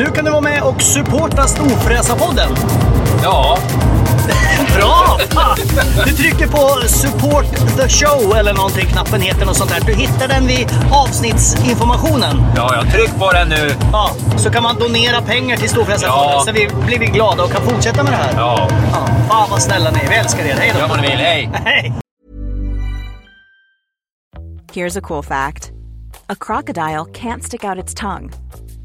Nu kan du vara med och supporta Storfräsarpodden. Ja, Bra! Fan! Du trycker på support the show eller någonting, knappen heter något sånt där. Du hittar den vid avsnittsinformationen. ja, jag tryck på den nu. Ja, så kan man donera pengar till Storfräsarfonden Ja. så vi blir vi glada och kan fortsätta med det här. Ja, Ja, fan vad snälla ni är. Vi älskar er. Hej då! gör vad ni vill. Hej! Hej! Here's a cool fact a crocodile can't stick out its tongue.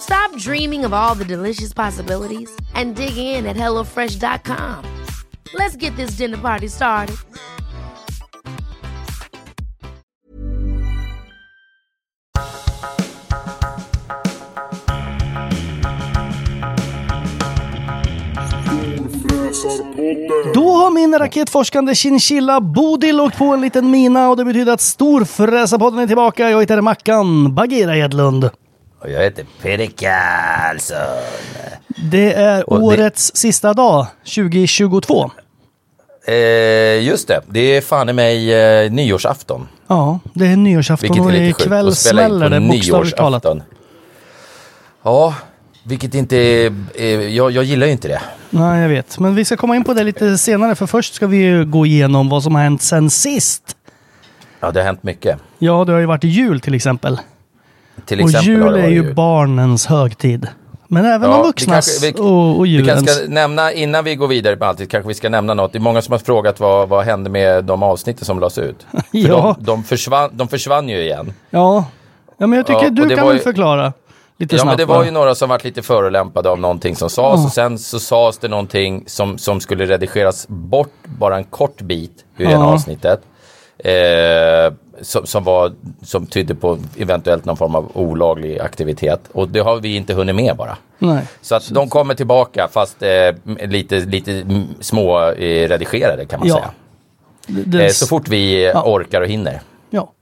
Stop dreaming of all the delicious possibilities and dig in at HelloFresh.com. Let's get this dinner party started. Då har min raketforskande chinchilla Bodil åkt på en liten mina och det betyder att Storfräsarpodden är tillbaka. Jag heter Mackan Bagheera Edlund. Och jag heter Peter Karlsson. Det är Och det- årets sista dag, 2022. Eh, just det, det är fan i mig eh, nyårsafton. Ja, det är nyårsafton Vilket är och lite ikväll sjukt att spela in smäller det bokstavligt talat. nyårsafton. Ja, vilket inte är, är jag, jag gillar ju inte det. Nej, jag vet. Men vi ska komma in på det lite senare för först ska vi ju gå igenom vad som har hänt sen sist. Ja, det har hänt mycket. Ja, det har ju varit jul till exempel. Till och jul det är ju jul. barnens högtid. Men även Ja, de vi vuxnas kanske- vi- och, och Vi julens. kanske ska nämna, innan vi går vidare med allt, kanske vi ska nämna något. Det är många som har frågat vad, vad hände med de avsnitten som lades ut. Ja. de, de, försvann, de försvann ju igen. Ja. ja, men jag tycker Ja, du det kan var väl ju- förklara lite Ja, snabbt. men det var va? ju några som varit lite förolämpade av någonting som sades. Och sen så sades det någonting som, som skulle redigeras bort, bara en kort bit ur Ja. ena avsnittet. Eh, som, som, var, som tydde på eventuellt någon form av olaglig aktivitet. Och det har vi inte hunnit med bara. Nej. Så att de kommer tillbaka fast eh, lite, lite små eh, redigerade kan man Ja. säga. Det, Eh, så fort vi eh, orkar och hinner. ja.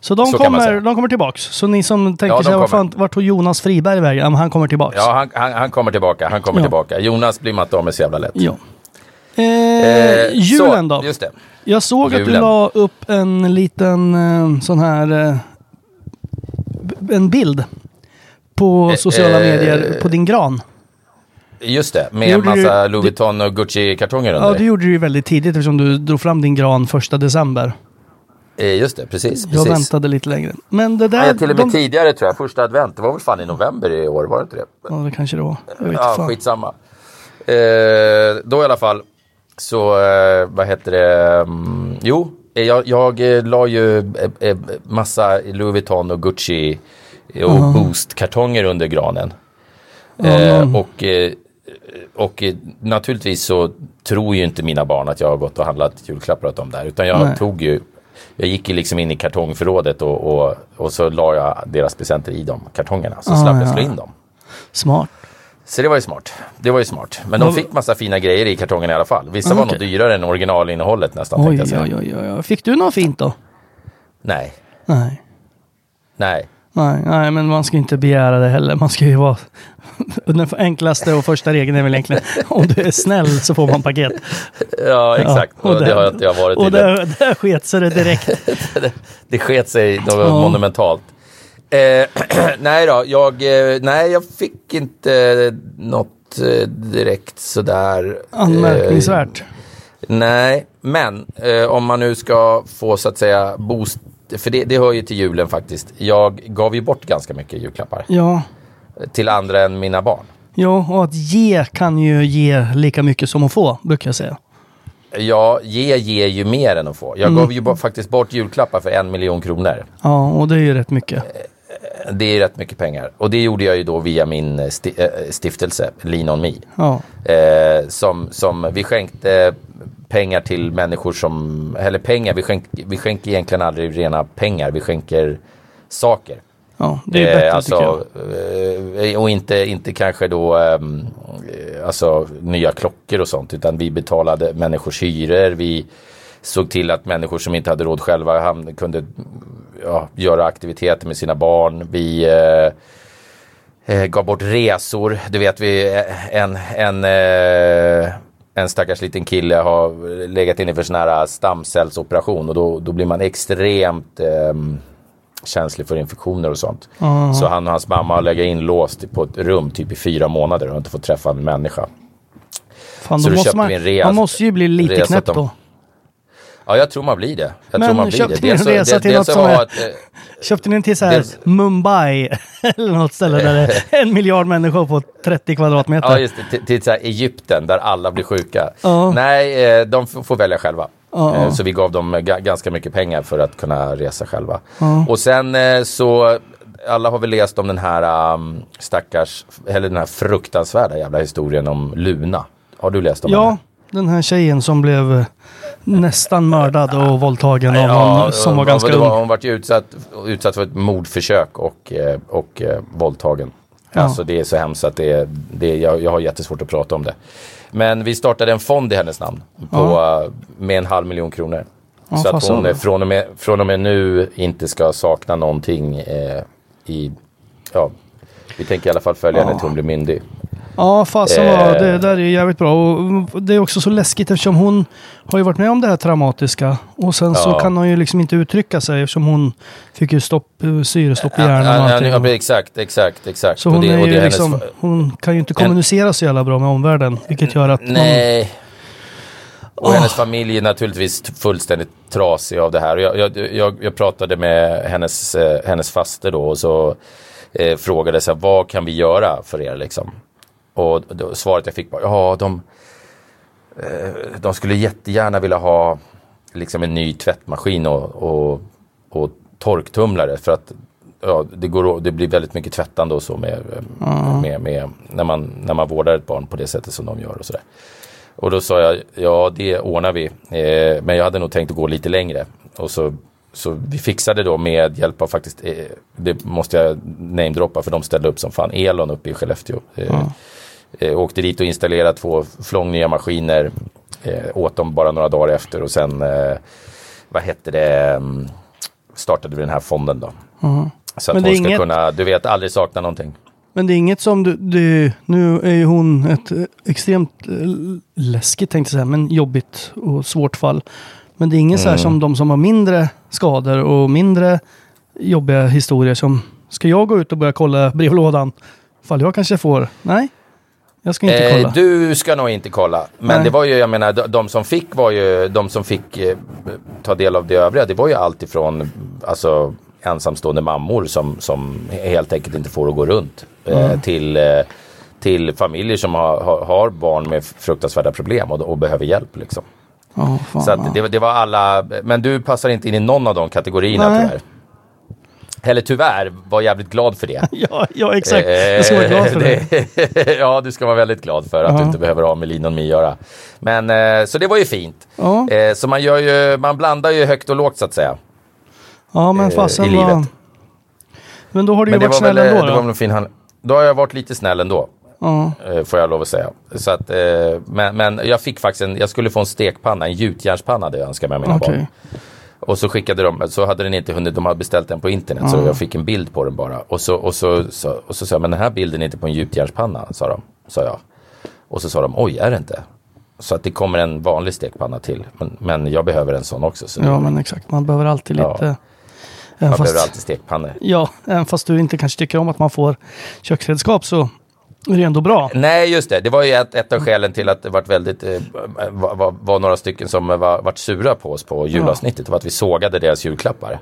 Så de, Så kommer, de kommer tillbaks. Så ni som tänker Ja, sig, kommer. fan, vart tog Jonas Friberg vägen? Ja, han kommer tillbaks. Ja, han, han, han kommer tillbaka. Han kommer Ja. tillbaka. Jonas blir man inte av med så jävla lätt. Ja. Eh, Eh, julen så, då? Just det. Jag såg att du Julen. la upp en liten eh, sån här eh, en bild på sociala medier på din gran. Just det, med Gjorde massa du- Louis Vuitton och Gucci-kartonger under. Ja, det gjorde du ju väldigt tidigt eftersom du drog fram din gran första december. Just det, precis. Jag precis. väntade lite längre. Men det där... Nej, till och med de- tidigare tror jag. Första advent. Det var väl fan i november i år, var det inte det? Ja, det kanske det var. Jag vet Ja, fan. skitsamma. Eh, då i alla fall så, eh, vad heter det? Mm, jo, eh, jag, jag eh, la ju eh, massa Louis Vuitton och Gucci och Boost-kartonger under granen. Eh, och, och naturligtvis så tror ju inte mina barn att jag har gått och handlat julklappar åt dem där. Utan jag Nej. tog ju, jag gick ju liksom in i kartongförrådet och, och, och så la jag deras presenter i de kartongerna. Så Ah, slapp jag ja. slå in dem. Smart. Så det var ju smart. Det var ju smart. Men de fick massa fina grejer i kartongen i alla fall. Vissa Ah, var nog dyrare än originalinnehållet nästan. Oj, jag oj, oj, oj. Fick du något fint då? Nej, Nej. nej. Nej, nej, men man ska inte begära det heller. Man ska ju vara... Den enklaste och första regeln är väl egentligen om du är snäll så får man paket. Ja, exakt. Ja, och, det har inte jag varit Och där, där sket sig det direkt. det sket sig något Ja. monumentalt. Eh, nej då, jag, eh, nej, jag fick inte något eh, direkt sådär. Anmärkningsvärt. Eh, nej, men eh, om man nu ska få så att säga boost, för det, det hör ju till julen faktiskt. Jag gav ju bort ganska mycket julklappar Ja. till andra än mina barn. ja, och att ge kan ju ge lika mycket som att få, brukar jag säga. Ja, ge ger ju mer än att få. Jag gav ju faktiskt bort julklappar för en miljon kronor. Ja, och det är ju rätt mycket. Det är rätt mycket pengar. Och det gjorde jag ju då via min eh, sti- eh, stiftelse, Lean on Me. Ja, Eh, som, som vi skänkte pengar till människor som, eller pengar, vi, skänk, vi skänker egentligen aldrig rena pengar, vi skänker saker. ja det är ju bättre Eh, tycker jag. alltså, eh, och inte, inte kanske då ehm, eh, alltså, nya klockor och sånt, utan vi betalade människors hyror, vi såg till att människor som inte hade råd själva kunde ja, göra aktiviteter med sina barn. Vi eh, eh, gav bort resor. Du vet, vi, eh, en, en, eh, en stackars liten kille har legat inne för sån här stamcellsoperation och då, då blir man extremt ehm, känslig för infektioner och sånt. Så han och hans mamma har legat inlåst på ett rum typ i fyra månader och inte fått träffa en människa. Fan, så då då måste man, man måste ju bli lite knäpp då. Ja, jag tror man blir det. Jag Men tror man blir köpte det. ni en så- resa till något som är- ett, eh, Köpte ni till så här Dels- Mumbai eller något ställe där det är en miljard människor på 30 kvadratmeter? Ja, just det. Till, till så här Egypten där alla blir sjuka. Ja. Nej, eh, de får välja själva. Ja. Eh, Så vi gav dem ga- ganska mycket pengar för att kunna resa själva. Och sen så, alla har väl läst om den här um, stackars, eller den här fruktansvärda jävla historien om Luna. Har du läst om Ja, henne? den här tjejen som blev nästan mördad och våldtagen av någon som var ganska ung. Hon var utsatt, utsatt för ett mordförsök och, eh, och eh, våldtagen. Ja. Alltså det är så hemskt att det, det, jag, jag har jättesvårt att prata om det. Men vi startade en fond i hennes namn på, eh, med en halv miljon kronor. Ja, så att hon från och, med, från och med nu inte ska sakna någonting eh, i, ja, vi tänker i alla fall följa henne till hon blir myndig. Ja, fasen var, Eh. det där är jävligt bra. Och det är också så läskigt eftersom hon har ju varit med om det här traumatiska. Och sen så Ja. kan hon ju liksom inte uttrycka sig eftersom hon fick ju stopp, eh, syrestopp i Ja, hjärnan ja, ja, allting. exakt, exakt, exakt. Så hon, det- är ju hennes- liksom, hon kan ju inte kommunicera så jävla bra med omvärlden. Vilket gör att. Nej. Och hennes familj är naturligtvis fullständigt trasig av det här. Jag, jag, jag, jag pratade med hennes, eh, hennes faster då och så eh, frågade så här, vad kan vi göra för er liksom? Och då, svaret jag fick var, ja de, eh, de skulle jättegärna vilja ha liksom en ny tvättmaskin och, och, och torktumlare för att ja, det, går, det blir väldigt mycket tvättande och så med, med, med, när, man, när man vårdar ett barn på det sättet som de gör och sådär. Och då sa jag, ja det ordnar vi. Eh, men jag hade nog tänkt att gå lite längre. Och så, så vi fixade då med hjälp av faktiskt, eh, det måste jag namedroppa för de ställde upp som fan, Elon uppe i Skellefteå. Eh, eh, åkte dit och installerade två flångnya maskiner. Eh, åt dem bara några dagar efter och sen, eh, vad hette det, mm, startade vi den här fonden då. Så att Men hon ska inget- kunna, du vet, aldrig sakna någonting. Men det är inget som du, du... Nu är ju hon ett eh, extremt eh, läskigt tänkte jag säga, men jobbigt och svårt fall. Men det är inget så Mm. här som de som har mindre skador och mindre jobbiga historier som... Ska jag gå ut och börja kolla brevlådan? Fall jag kanske får... Nej, jag ska inte kolla. Eh, du ska nog inte kolla. Men Nej. det var ju, jag menar, de, de som fick var ju, de som fick eh, ta del av det övriga, det var ju allt ifrån, alltså ensamstående mammor som, som helt enkelt inte får att gå runt. Eh, till, eh, till familjer som har, har, har barn med fruktansvärda problem och, och behöver hjälp liksom. Ja, fan, Så det, det var alla, men du passar inte in i någon av de kategorierna Nej. tyvärr. Eller tyvärr, var jävligt glad för det. Ja, ja, exakt. Jag ska vara glad för det. det. ja, du ska vara väldigt glad för att Ja. du inte behöver ha med Lean on Me att göra. Men, eh, så det var ju fint. Ja. Eh, så man, gör ju, man blandar ju högt och lågt så att säga. Ja, men eh, fasen i var... livet. Men då har du ju det varit väl, snäll eh, ändå det var då. en fin hand... Då har jag varit lite snäll ändå. Ja. eh, Får jag lov att säga. Så att, eh, men, men jag fick faktiskt en, jag skulle få en stekpanna, en gjutjärnspanna hade jag önskat mig av mina Okej. barn. Och så skickade de, så hade den inte hunnit, de hade beställt den på internet så jag fick en bild på den bara. Och så, och så, så, och så sa jag, men den här bilden är inte på en gjutjärnspanna, sa de. Sa jag. Och så sa de, oj är det inte? Så att det kommer en vanlig stekpanna till. Men, men jag behöver en sån också. Så Ja, men exakt. Man behöver alltid Ja. lite... Även Man fast, behöver alltid stekpannor. ja, även fast du inte kanske tycker om att man får köksredskap så är det ändå bra. Nej, just det. Det var ju ett, ett av skälen till att det varit väldigt, eh, var, var, var några stycken som var, vart sura på oss på julavsnittet. Det var att vi sågade deras julklappar.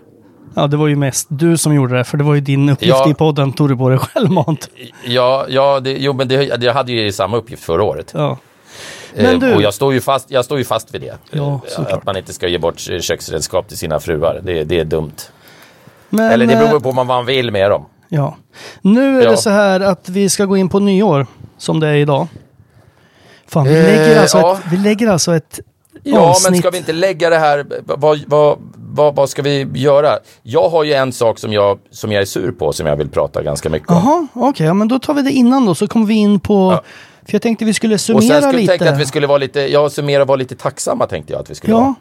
Ja, det var ju mest du som gjorde det, för det var ju din uppgift Ja. i podden. Tog du på dig självmant. Ja, ja det, jo, men det, jag hade ju samma uppgift förra året. Ja. Eh, Men du- Och jag står, ju fast, jag står ju fast vid det. Ja, Eh, att man inte ska ge bort eh, köksredskap till sina fruar. Det, det är dumt. Men, Eller det eh, beror på vad man vill med dem. Ja. Nu är Ja. det så här att vi ska gå in på nyår, som det är idag. Fan, vi, Eh, lägger, alltså ja. ett, vi lägger alltså ett Ja, avsnitt. men ska vi inte lägga det här, vad, vad, vad, vad ska vi göra? Jag har ju en sak som jag, som jag är sur på, som jag vill prata ganska mycket om. Jaha, okej, ja, men då tar vi det innan då, så kommer vi in på... Ja. För jag tänkte vi skulle Och summera sen skulle lite. tänka att vi skulle vara lite, ja summera vara lite tacksamma tänkte jag att vi skulle Ja, vara.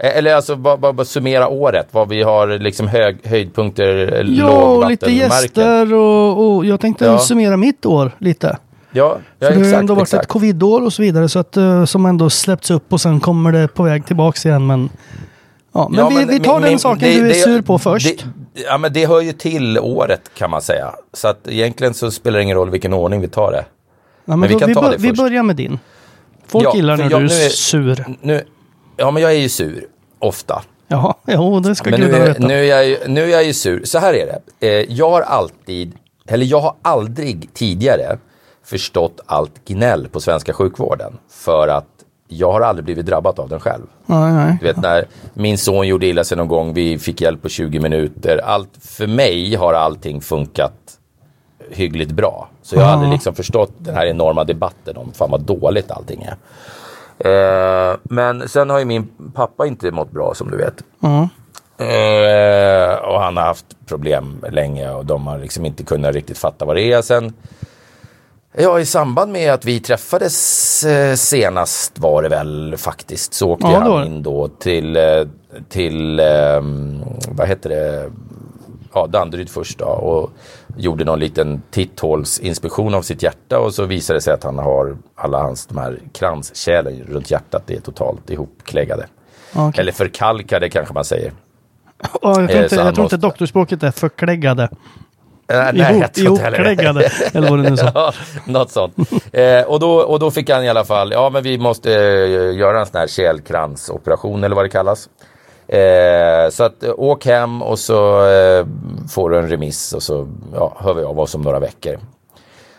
Eh, Eller alltså bara, bara, bara summera året, vad vi har liksom hög, höjdpunkter, eh, ja och lite lågvattenmärken. gäster och, och jag tänkte Ja. summera mitt år lite. Ja, ja För det har exakt. ändå varit exakt. ett covidår och så vidare så att, eh, som ändå släppts upp och sen kommer det på väg tillbaks igen. Men, ja, men Ja, vi, vi tar min- den saken det- du är det- sur på först. Det, ja men det hör ju till året kan man säga. Så att egentligen så spelar det ingen roll vilken ordning vi tar det. ja, men men vi då, kan vi, ta det vi först. börjar med din. Folk Ja, gillar när jag- du är- sur. Nu, ja men jag är ju sur, ofta. Ja, jo, det ska Men nu gudarna är, veta. nu, är jag, ju- nu är jag ju sur. Så här är det. Eh, jag har alltid, eller jag har aldrig tidigare förstått allt gnäll på svenska sjukvården. För att jag har aldrig blivit drabbad av den själv. Nej, nej. Du vet när min son gjorde illa sig någon gång, vi fick hjälp på 20 minuter. Allt, för mig har allting funkat hyggligt bra. Så jag har Ja. aldrig liksom förstått den här enorma debatten om fan vad dåligt allting är. Eh, men sen har ju min pappa inte mått bra som du vet. Ja. Eh, och han har haft problem länge och de har liksom inte kunnat riktigt fatta vad det är. Sen, ja, i samband med att vi träffades eh, senast var det väl faktiskt så åkte Ja, han in då till, eh, till ehm, vad heter det, ja, Danderyd först då och gjorde någon liten titthålsinspektion av sitt hjärta och så visade det sig att han har alla hans de här kranskärlen runt hjärtat det är totalt ihopkläggade. Okej. Eller förkalkade kanske man säger. Ja, jag tror Eh, inte, jag tror inte måste- doktorspråket är förkläggade. Äh, nej, Ihop- jag tror inte heller det. ihopkläggade, eller vad du nu sa. ja, något sånt. Eh, och, då, och då fick han i alla fall, ja men vi måste eh, göra en sån här kärlkransoperation eller vad det kallas. Eh, så att eh, åk hem och så eh, får du en remiss och så ja, hör vi av oss om några veckor.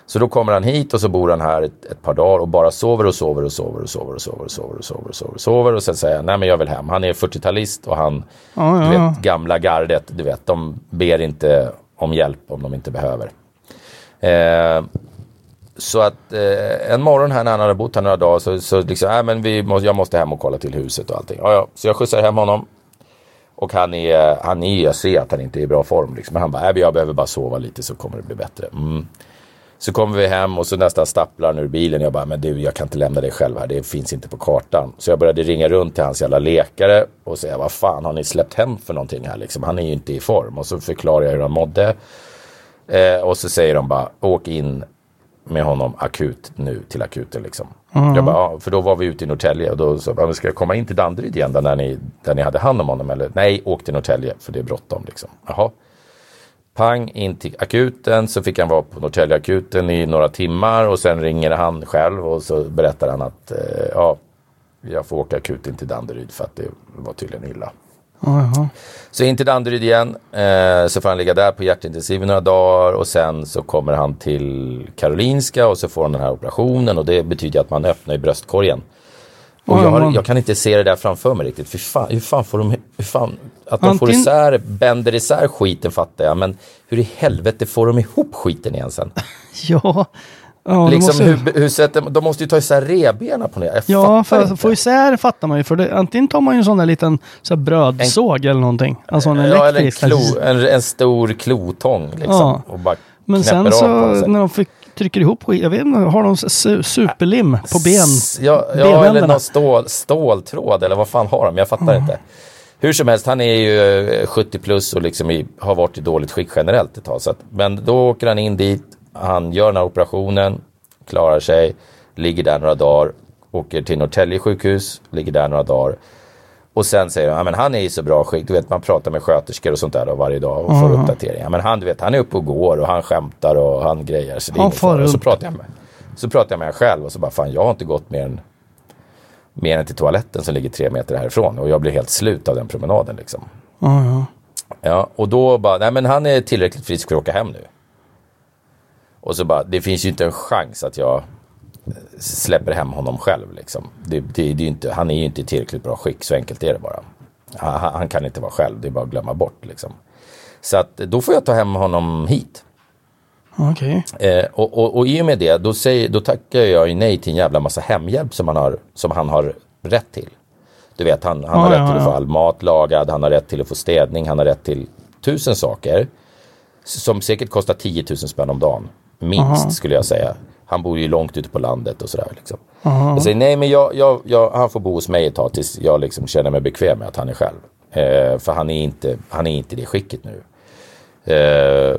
Så då kommer han hit och så bor han här ett, ett par dagar och bara sover och sover och sover och sover och sover och sover och sover och sover och sover och sen säger han, nej men jag vill hem. Han är 40-talist och han, Ja, ja, du vet, gamla gardet, du vet, de ber inte om hjälp om de inte behöver. Eh, så att eh, en morgon här när han hade bott här några dagar så, så liksom, nej men vi måste, jag måste hem och kolla till huset och allting. Ja, ja. Så jag skjutsar hem honom. Och han är, han är, jag ser att han inte är i bra form liksom. Men han bara, äh, jag behöver bara sova lite så kommer det bli bättre. Mm. Så kommer vi hem och så nästan stapplar han ur bilen. Jag bara, men du jag kan inte lämna dig själv här. Det finns inte på kartan. Så jag började ringa runt till hans jävla läkare och säga, vad fan har ni släppt hem för någonting här liksom? Han är ju inte i form. Och så förklarar jag hur han mådde. Eh, och så säger de bara, åk in med honom akut nu till akuten liksom. Uh-huh. Jag bara, ja, för då var vi ute i Norrtälje och då sa jag, ska jag komma in till Danderyd igen där, när ni, där ni hade hand om honom? Eller nej, åk till Norrtälje för det är bråttom liksom. Jaha. Pang in till akuten så fick han vara på Norrtäljeakuten i några timmar och sen ringer han själv och så berättar han att eh, ja, jag får åka akuten till Danderyd för att det var tydligen illa. Ja. Så in till Danderyd igen, eh, så får han ligga där på hjärtintensiv i några dagar och sen så kommer han till Karolinska och så får han den här operationen och det betyder att man öppnar i bröstkorgen. Och Ja, jag, har, jag kan inte se det där framför mig riktigt. Hur fan, hur fan får de, hur fan, att de får Antingen- isär, bänder isär skiten fattar jag, men hur i helvete får de ihop skiten igen sen? Ja, ja Liksom, måste, hur, hur sätter, de måste ju ta isär revbenen på det. Jag ja för att få isär fattar man ju. För det, antingen tar man ju en sån där liten så här brödsåg eller någonting. Alltså en Ja, eller en, elektrisk. klo, en, en stor klotång liksom. Ja. Men sen så när de fick, trycker ihop skit, jag vet inte, har de su- superlim på ben? Ja, ja eller någon stål, ståltråd eller vad fan har de? Jag fattar inte. Hur som helst, han är ju eh, 70 plus och liksom i, har varit i dåligt skick generellt ett tag. Så att, men då åker han in dit, han gör den här operationen, klarar sig, ligger där några dagar, åker till Norrtälje sjukhus, ligger där några dagar. Och sen säger de, ja men han är i så bra skick. Du vet man pratar med sköterskor och sånt där då, varje dag och får uppdateringar. Men han, du vet, han är uppe och går och han skämtar och han grejer. Så det är Han far. Och så pratar jag med så pratar jag med honom själv och så bara, fan jag har inte gått mer än, mer än till toaletten som ligger tre meter härifrån. Och jag blir helt slut av den promenaden liksom. Ja. Ja, och då bara, nej men han är tillräckligt frisk för att åka hem nu. Och så bara, det finns ju inte en chans att jag släpper hem honom själv liksom. Det, det, det är inte, han är ju inte i tillräckligt bra skick, så enkelt är det bara. Han, han kan inte vara själv, det är bara att glömma bort liksom. Så att då får jag ta hem honom hit. Okej. Eh, och, och, och i och med det, då, säger, då tackar jag ju nej till en jävla massa hemhjälp som han har, som han har rätt till. Du vet, han, han har Ja, rätt ja, till att ja. få all mat lagad, han har rätt till att få städning, han har rätt till tusen saker. Som säkert kostar 10 000 spänn om dagen. Minst skulle jag säga. Han bor ju långt ute på landet och sådär. Liksom. Jag säger nej men jag, jag, jag, han får bo hos mig ett tag tills jag liksom känner mig bekväm med att han är själv. Eh, för han är, inte, han är inte i det skicket nu. Eh,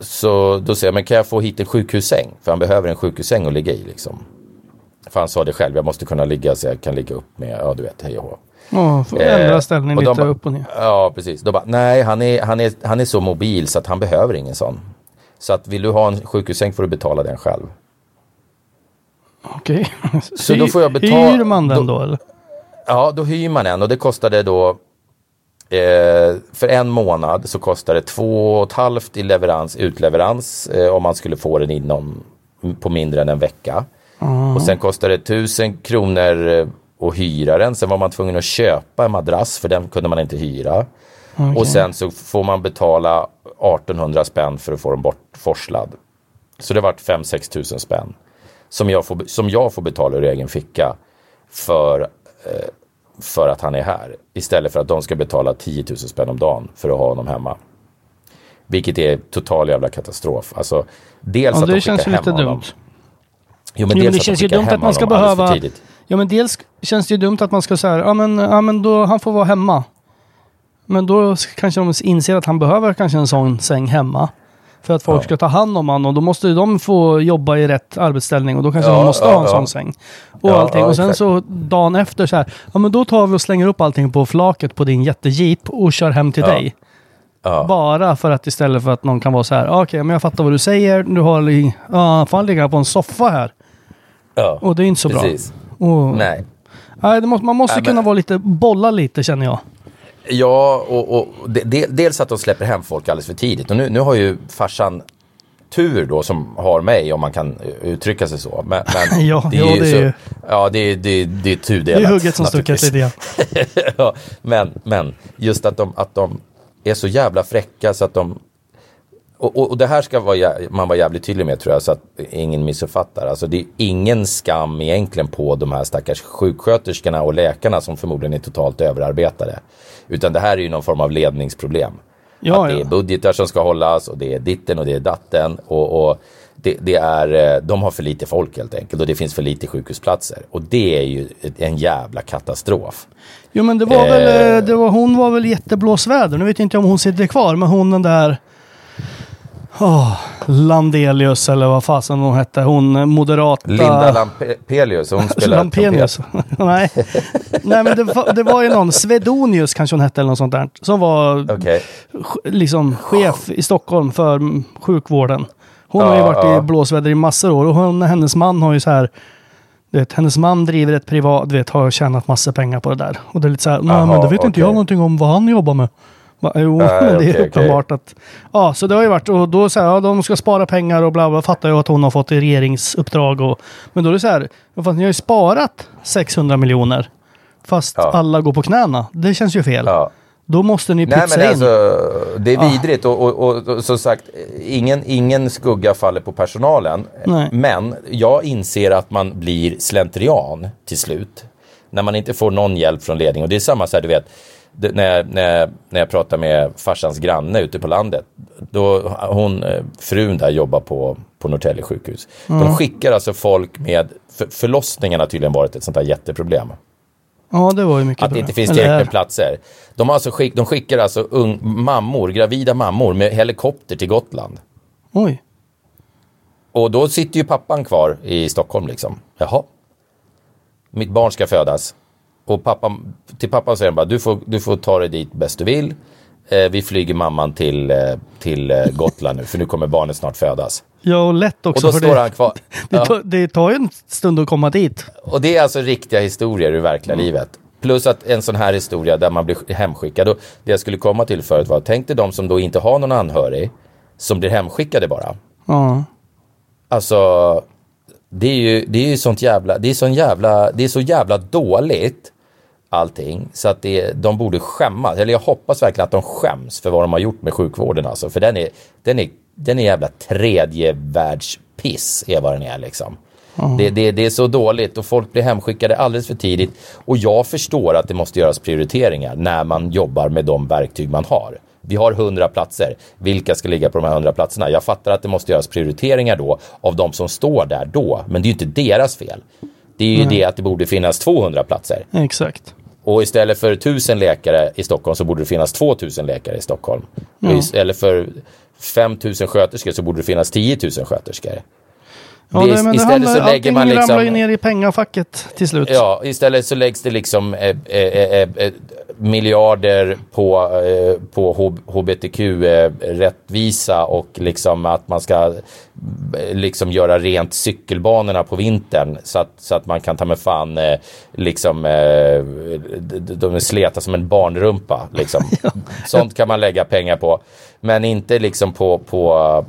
så då säger jag, men kan jag få hit en sjukhussäng? För han behöver en sjukhussäng att ligga i liksom. För han sa det själv, jag måste kunna ligga så jag kan ligga upp med, ja du vet, hej och hå. Får Eh, ändra ställning och de lite bara- upp och ner. Ja, precis. Då bara, nej, han är, han, är, han är så mobil så att han behöver ingen sån. Så att vill du ha en sjukhussäng får du betala den själv. Okej. Så då får jag betala- Hyr man den då- eller? Ja, då hyr man en och det kostade då eh, för en månad så kostade det två och ett halvt i leverans, utleverans eh, om man skulle få den inom på mindre än en vecka. Och sen kostade det tusen kronor eh, att hyra den. Sen var man tvungen att köpa en madrass för den kunde man inte hyra. Och sen så får man betala 1800 spänn för att få den bortforslad. Så det vart 5-6 tusen spänn. Som jag, får, som jag får betala ur egen ficka för, eh, för att han är här. Istället för att de ska betala 10 000 spänn om dagen för att ha honom hemma. Vilket är total jävla katastrof. Alltså, dels Ja, att de det skickar känns hem lite honom. dumt. Jo, men Jo, men dels det känns ju dumt att man ska behöva... Ja men dels känns det ju dumt att man ska säga ja men, ja men då, han får vara hemma. Men då kanske de inser att han behöver kanske en sån säng hemma. För att folk Ja. ska ta hand om honom och då måste de få jobba i rätt arbetsställning och då kanske Ja, de måste ja, ha en sån säng. Och allting. och sen exakt. så dagen efter så här, ja men då tar vi och slänger upp allting på flaket på din jättejeep och kör hem till dig. Bara för att istället för att någon kan vara så här, "Ah, okej men jag fattar vad du säger, du har, ja får han ligga på en soffa här. Och det är inte så precis. bra. Och, Nej. Nej, måste, man måste Nej, kunna men- vara lite, bolla lite känner jag. Ja, och, och de, de, dels att de släpper hem folk alldeles för tidigt. Och nu, nu har ju farsan tur då som har mig om man kan uttrycka sig så. Men, men Ja, ja, det är så, ju- Ja, det är, det, är- det är tudelat. Det är hugget som stucket lite ja, men, men just att de, att de är så jävla fräcka så att de och, och, och det här ska vara, man vara jävligt tydlig med tror jag så att ingen missuppfattar. Alltså det är ingen skam egentligen på de här stackars sjuksköterskorna och läkarna som förmodligen är totalt överarbetade. Utan det här är ju någon form av ledningsproblem. Ja, att det är budgetar som ska hållas och det är ditten och det är datten. Och, och det, det är, eh, de har för lite folk helt enkelt och det finns för lite sjukhusplatser. Och det är ju en jävla katastrof. Jo men det var Eh. väl, eh, det var, hon var väl jätteblåsväder. Nu vet jag inte om hon sitter kvar, men hon den där... Oh, Landelius eller vad fasen hon hette. Hon eh, moderata... Linda Lampelius, hon spelar Lampenius. Nej. Nej men det var, det var ju någon, Svedonius kanske hon hette eller något sånt där. Som var ch- liksom chef i Stockholm för sjukvården. Hon har ju Ja, varit ja. i blåsväder i massor år och hon, hennes man har ju så här du vet, hennes man driver ett privat, du vet, har tjänat massa pengar på det där. Och det är lite så här, nej men det vet inte jag någonting om vad han jobbar med. Va, jo, Nej, men det är uppenbart att... Ja, så det har ju varit, och då så här, ja, de ska spara pengar och bla bla, fattar jag att hon har fått regeringsuppdrag och... Men då är det så här, fan, ni har ju sparat 600 miljoner. Fast Ja. alla går på knäna. Det känns ju fel. Ja. Då måste ni Nej pytsa men in. alltså, det är vidrigt och, och, och, och som sagt, ingen, ingen skugga faller på personalen. Nej. Men jag inser att man blir slentrian till slut. När man inte får någon hjälp från ledning. Och det är samma så här, du vet, det, när, jag- när, jag- när jag pratar med farsans granne ute på landet. Då, hon, eh, frun där jobbar på, på Norrtälje sjukhus. De skickar alltså folk med, för, förlossningen har tydligen varit ett sånt här jätteproblem. Ja, det var ju mycket Att det inte finns tillräckligt med platser. De, alltså skick, de skickar alltså ung, mammor, gravida mammor med helikopter till Gotland. Oj. Och då sitter ju pappan kvar i Stockholm liksom. Jaha. Mitt barn ska födas. Och pappa, till pappa säger han bara, du får, du får ta dig dit bäst du vill. Eh, vi flyger mamman till, eh, till eh, Gotland nu, för nu kommer barnet snart födas. Ja, och lätt Och också. då för står det, han kvar. det, tar, det tar ju en stund att komma dit. Och det är alltså riktiga historier ur verkliga livet. Plus att en sån här historia där man blir hemskickad. Och det jag skulle komma till förut var, tänk dig de som då inte har någon anhörig, som blir hemskickade bara. Ja. Alltså, det är ju, det är ju sånt jävla, det är sån jävla, det är så jävla dåligt allting. Så att det, de borde skämmas. Eller jag hoppas verkligen att de skäms för vad de har gjort med sjukvården alltså. För den är, den är, den är jävla tredje världspiss är vad den är liksom. Det, det, det är så dåligt och folk blir hemskickade alldeles för tidigt. Och jag förstår att det måste göras prioriteringar när man jobbar med de verktyg man har. Vi har 100 platser. Vilka ska ligga på de här 100 platserna? Jag fattar att det måste göras prioriteringar då av de som står där då. Men det är ju inte deras fel. Det är ju det att det borde finnas 200 platser. Exakt. Och istället för 1000 läkare i Stockholm så borde det finnas 2000 läkare i Stockholm. Och istället för 5000 sköterskor så borde det finnas 10 000 sköterskor. Ja, Det det, men det istället handlar, så lägger man liksom- ramlar ju ner i pengafacket till slut. Ja, istället så läggs det liksom eh, eh, eh, eh, miljarder på, eh, på hbtq-rättvisa och liksom att man ska eh, liksom göra rent cykelbanorna på vintern så att, så att man kan ta med fan eh, liksom eh, de är sleta som en barnrumpa liksom. Sånt kan man lägga pengar på. Men inte liksom på, på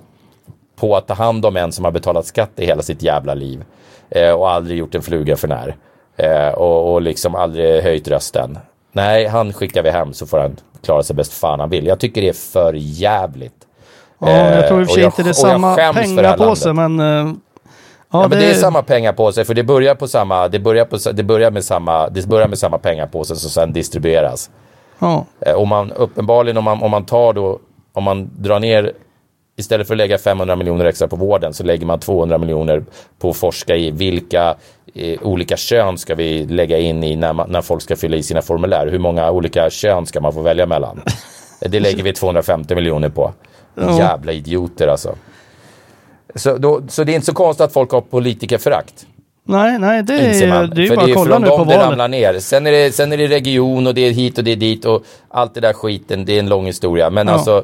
på att ta hand om en som har betalat skatt i hela sitt jävla liv eh, och aldrig gjort en fluga för när eh, och, och liksom aldrig höjt rösten. Nej, han skickar vi hem så får han klara sig bäst fan han vill. Jag tycker det är för jävligt. Ja, jag tror i och för sig Eh, inte det är och samma pengapåse, men... eh, Ja, men det är samma pengapåse för det börjar på samma, det börjar, på, det börjar med samma, det börjar med samma pengapåse som sen distribueras. Ja, Eh, Om man uppenbarligen om man, om man tar då, om man drar ner Istället för att lägga 500 miljoner extra på vården så lägger man 200 miljoner på att forska i vilka eh, olika kön ska vi lägga in i när, man, när folk ska fylla i sina formulär. Hur många olika kön ska man få välja mellan? Det lägger vi 250 miljoner på. Jävla idioter alltså. Så, då, så det är inte så konstigt att folk har politikerförakt. nej, nej, det är, man. det är ju För bara att kolla nu på dem det valet. ramlar ner. Sen är, det, sen är det region och det är hit och det är dit och allt det där skiten. Det är en lång historia. Men Ja. alltså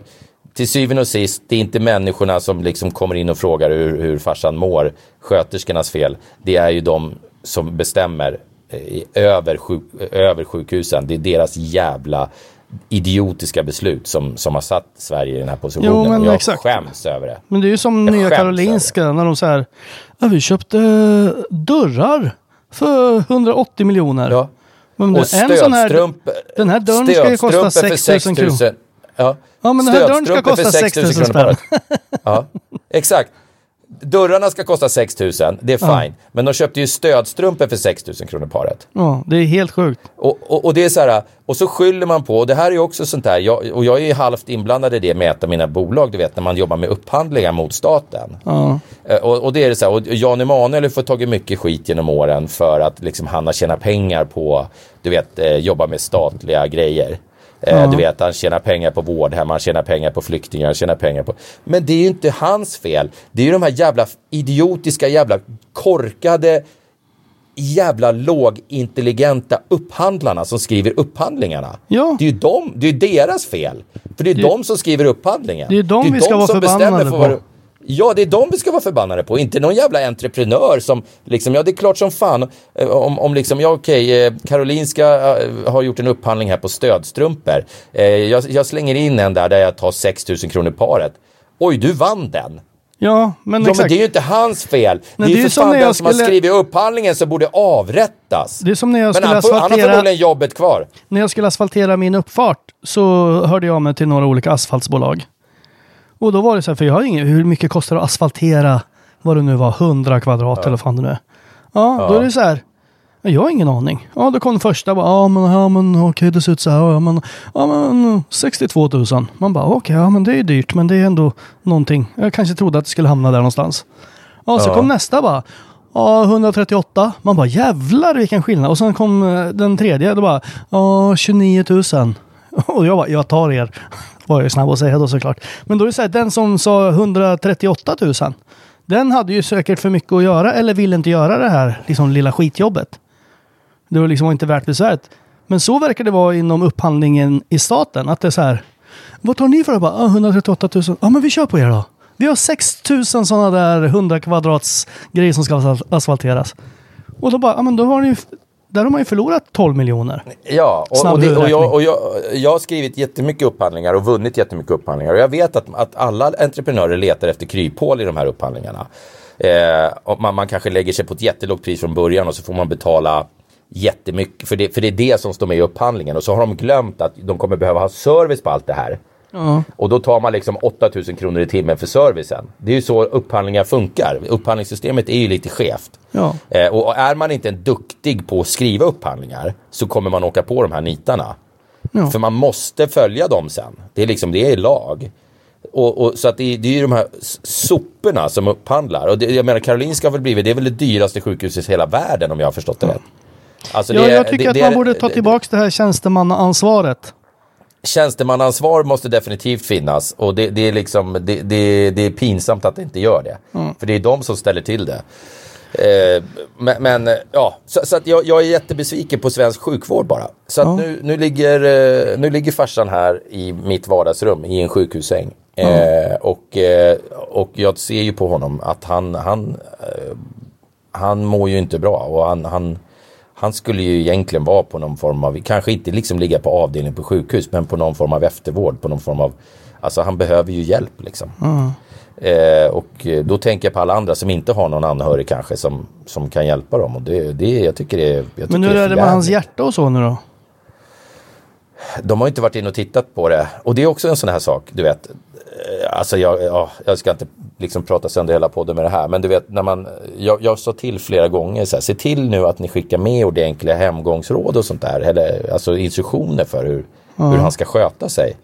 till syvende och sist, det är inte människorna som liksom kommer in och frågar hur, hur farsan mår, sköterskornas fel. Det är ju de som bestämmer eh, över, sjuk, över sjukhusen. Det är deras jävla idiotiska beslut som, som har satt Sverige i den här positionen. Jo, men jag exakt. skäms över det. Men det är ju som Jag Nya Karolinska när de säger ja, vi köpte dörrar för 180 miljoner. Ja. Men Och en sån här, stödstrumpor. den här dörren ska ju kosta stödstrumpor för 6 000 kronor. Ja. Ja, men här dörren ska kosta för 6 000 kronor paret. Ja, exakt. Dörrarna ska kosta 6 000, det är fine. Men de köpte ju stödstrumpor för 6 000 kronor paret. Ja, det är helt sjukt. Och, och, och det är så här, och så skyller man på, och det här är ju också sånt där, jag, och jag är ju halvt inblandad i det med ett av mina bolag, du vet, när man jobbar med upphandlingar mot staten. Ja. Eh, Och, och det är det så här, och Jan Emanuel har fått tagit mycket skit genom åren för att liksom han har tjänat pengar på, du vet, eh, jobba med statliga grejer. Eh, Du vet, han tjänar pengar på vårdhem, han tjänar pengar på flyktingar, han tjänar pengar på... Men det är ju inte hans fel. Det är ju de här jävla idiotiska, jävla korkade, jävla lågintelligenta upphandlarna som skriver upphandlingarna. Ja. Det är ju de, det är deras fel. För det är de som skriver upphandlingen. det är de vi ska vara som bestämmer förbannade på. Ja, det är de vi ska vara förbannade på, inte någon jävla entreprenör som liksom, ja det är klart som fan, eh, om, om liksom, ja okej, eh, Karolinska eh, har gjort en upphandling här på stödstrumpor. Jag, jag slänger in en där, där jag tar 6 000 kronor paret. Oj, du vann den. Ja, men Ja, exakt. men det är ju inte hans fel. Nej, det är ju för som fan den som har skrivit upphandlingen som borde avrättas. Det är som när jag men skulle han, får, han har asfaltera- förmodligen jobbet kvar. När jag skulle asfaltera min uppfart så hörde jag mig till några olika asfaltsbolag. Och då var det så här, för jag har ingen, hur mycket kostar det att asfaltera, vad det nu var, 100 kvadrat eller vad fan det nu är. Ja, då är det så här, ja, jag har ingen aning. Ja, då kom den första, bara, ja men, ja, men okej det ser ut så här, ja men, ja men 62 000. Man bara, okej, ja men det är dyrt, men det är ändå någonting. Jag kanske trodde att det skulle hamna där någonstans. Ja, så Ja. kom nästa bara. Ja, 138. Man bara jävlar vilken skillnad. Och sen kom eh, den tredje. Då bara, ja 29 000. Och jag bara, jag tar er. Var jag snabb att säga då såklart. Men då är det så här, den som sa 138 000. Den hade ju säkert för mycket att göra eller ville inte göra det här liksom lilla skitjobbet. Det var liksom inte värt besväret. Men så verkar det vara inom upphandlingen i staten. Att det är så här. Vad tar ni för det? Bara, ah, 138 000. Ja, men vi kör på er då. Vi har 6 000 sådana där 100 kvadrats grejer som ska asfalteras. Och då bara, ja men då har ni ju, där har man ju förlorat 12 miljoner. Ja, och, och, det, och, jag, och jag, jag har skrivit jättemycket upphandlingar och vunnit jättemycket upphandlingar. Och jag vet att, att alla entreprenörer letar efter kryphål i de här upphandlingarna. Eh, man, man kanske lägger sig på ett jättelågt pris från början och så får man betala jättemycket. För det, för det är det som står med i upphandlingen. Och så har de glömt att de kommer behöva ha service på allt det här. Och då tar man liksom 8000 kronor i timmen för servicen. Det är ju så upphandlingar funkar. Upphandlingssystemet är ju lite skevt. Ja. Eh, och är man inte duktig på att skriva upphandlingar så kommer man åka på de här nitarna. Ja. För man måste följa dem sen. Det är liksom, det är lag. Och, och, så att det, är- det är ju de här soporna som upphandlar. Och det, jag menar Karolinska har väl blivit, det är väl det dyraste sjukhuset i hela världen om jag har förstått det rätt. Alltså, Ja, det jag tycker att man borde ta tillbaka det här tjänstemannaansvaret. Tjänstemannaansvar måste definitivt finnas och det, det, är liksom, det, det, det är pinsamt att det inte gör det. För det är de som ställer till det. Eh, men, men eh, ja, så, så att jag, jag är jättebesviken på svensk sjukvård bara. Så att nu, nu, ligger, eh, nu ligger farsan här i mitt vardagsrum i en sjukhussäng. Eh, och, eh, och jag ser ju på honom att han, han, han mår ju inte bra och han, han, han skulle ju egentligen vara på någon form av, kanske inte liksom ligga på avdelning på sjukhus, men på någon form av eftervård, på någon form av, alltså han behöver ju hjälp liksom. Eh, och eh, då tänker jag på alla andra som inte har någon anhörig kanske som, som kan hjälpa dem. Och det, det, jag tycker det jag tycker Men hur är det med hans hjärta och så nu då? De har inte varit inne och tittat på det. Och det är också en sån här sak, du vet. Eh, Alltså jag, ja, jag ska inte liksom prata sönder hela podden med det här. Men du vet, när man, jag, jag sa till flera gånger så här, se till nu att ni skickar med ordentliga hemgångsråd och sånt där. Eller alltså instruktioner för hur, hur han ska sköta sig.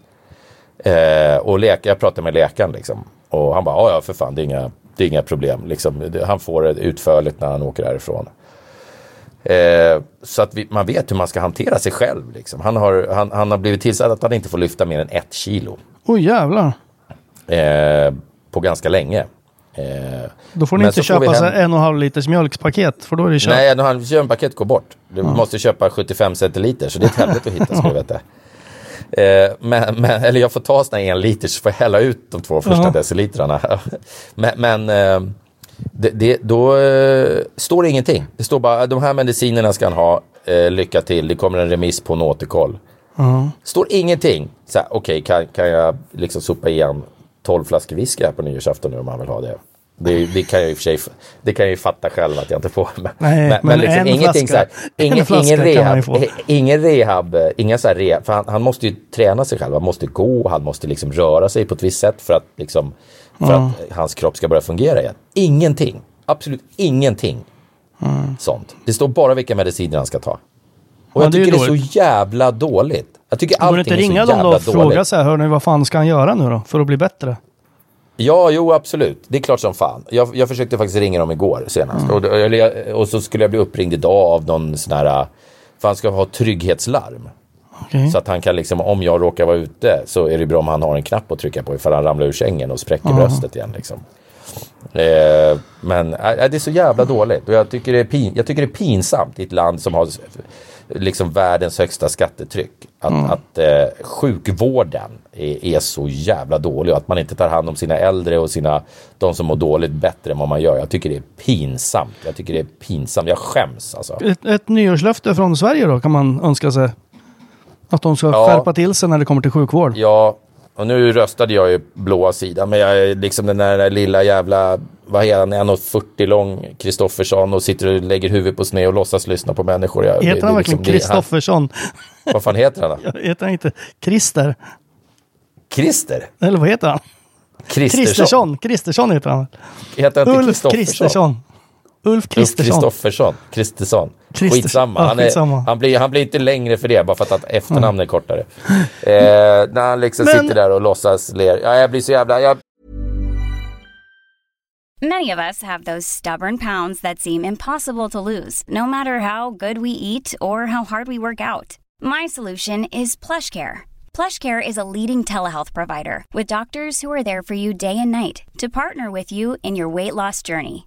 Eh, och läka, jag pratade med läkaren liksom. Och han bara, "Ja, för fan, det är inga, det är inga problem. Liksom, han får det utförligt när han åker därifrån. Eh, så att vi, man vet hur man ska hantera sig själv. Liksom. Han, har, han, han har blivit tillsagd att han inte får lyfta mer än ett kilo Oj jävlar. Eh, på ganska länge. Eh, Då får ni inte köpa så hem- en och en halv liters mjölkspaket för då är det kört. nej, när han köpaket går bort. Du måste köpa 75 centiliter så det är ett helvete att hitta ska du veta. Eh, men, men, eller jag får ta såna en liter så får jag hälla ut de två första Ja. decilitrarna. men men eh, det, det, då eh, står det ingenting. Det står bara de här medicinerna ska han ha. Eh, lycka till, det kommer en remiss på en återkoll. Står ingenting. Okej, kan, kan jag liksom sopa igen 12 flaskor whisky här på nyårsafton nu om han vill ha det? Det, det kan jag i och för sig det kan jag ju fatta själv att jag inte får. Men, Nej, men en ingenting så här, flaska- en ingen, flaska ingen rehab, eh, ingen rehab, eh, inga så här rehab, för han, han måste ju träna sig själv, han måste gå, han måste liksom röra sig på ett visst sätt för att liksom, för att hans kropp ska börja fungera igen. Ingenting, absolut ingenting sånt. Det står bara vilka mediciner han ska ta. Och Ja, jag det är ju tycker det är så dåligt. jävla dåligt. Jag tycker Borde allting inte är så ringa dem jävla då och dåligt. fråga så här, hörni vad fan ska han göra nu då för att bli bättre? Ja, jo absolut. Det är klart som fan. Jag, jag försökte faktiskt ringa dem igår senast. Och, eller jag- och så skulle jag bli uppringd idag av någon sån här, för han ska ha trygghetslarm. Okej. Så att han kan liksom, om jag råkar vara ute så är det bra om han har en knapp att trycka på ifall han ramlar ur sängen och spräcker bröstet igen liksom. Eh, men äh, det är så jävla dåligt och jag tycker, det är pin, jag tycker det är pinsamt i ett land som har liksom världens högsta skattetryck. Att, att eh, sjukvården är, är så jävla dålig och att man inte tar hand om sina äldre och sina, de som mår dåligt bättre än vad man gör. Jag tycker det är pinsamt. Jag tycker det är pinsamt. Jag skäms alltså. Ett, ett nyårslöfte från Sverige då kan man önska sig. Att de ska Ja. skärpa till sig när det kommer till sjukvård. Ja, och nu röstade jag ju blåa sidan, men jag är liksom den där lilla jävla, vad heter han, 1,40 lång Kristoffersson och sitter och lägger huvudet på sned och låtsas lyssna på människor. Jag, Heter det han verkligen liksom- han- Kristoffersson? Vad fan heter han då? Heter han inte Christer? Christer? Eller vad heter han? Kristersson? Kristersson. Heter han. Heter han inte Ulf? Kristersson. Ulf Kristersson. Kristoffersson. Kristersson. Krister- Skitsamma. Ja, Han, är, skitsamma. Han, blir, han blir inte längre för det, bara för att att efternamnet är kortare. Eh, när han liksom Men- sitter där och låtsas ler. Ja, jag blir så jävla... Jag, Many of us have those stubborn pounds that seem impossible to lose, no matter how good we eat or how hard we work out. My solution is PlushCare. PlushCare is a leading telehealth provider with doctors who are there for you day and night to partner with you in your weight loss journey.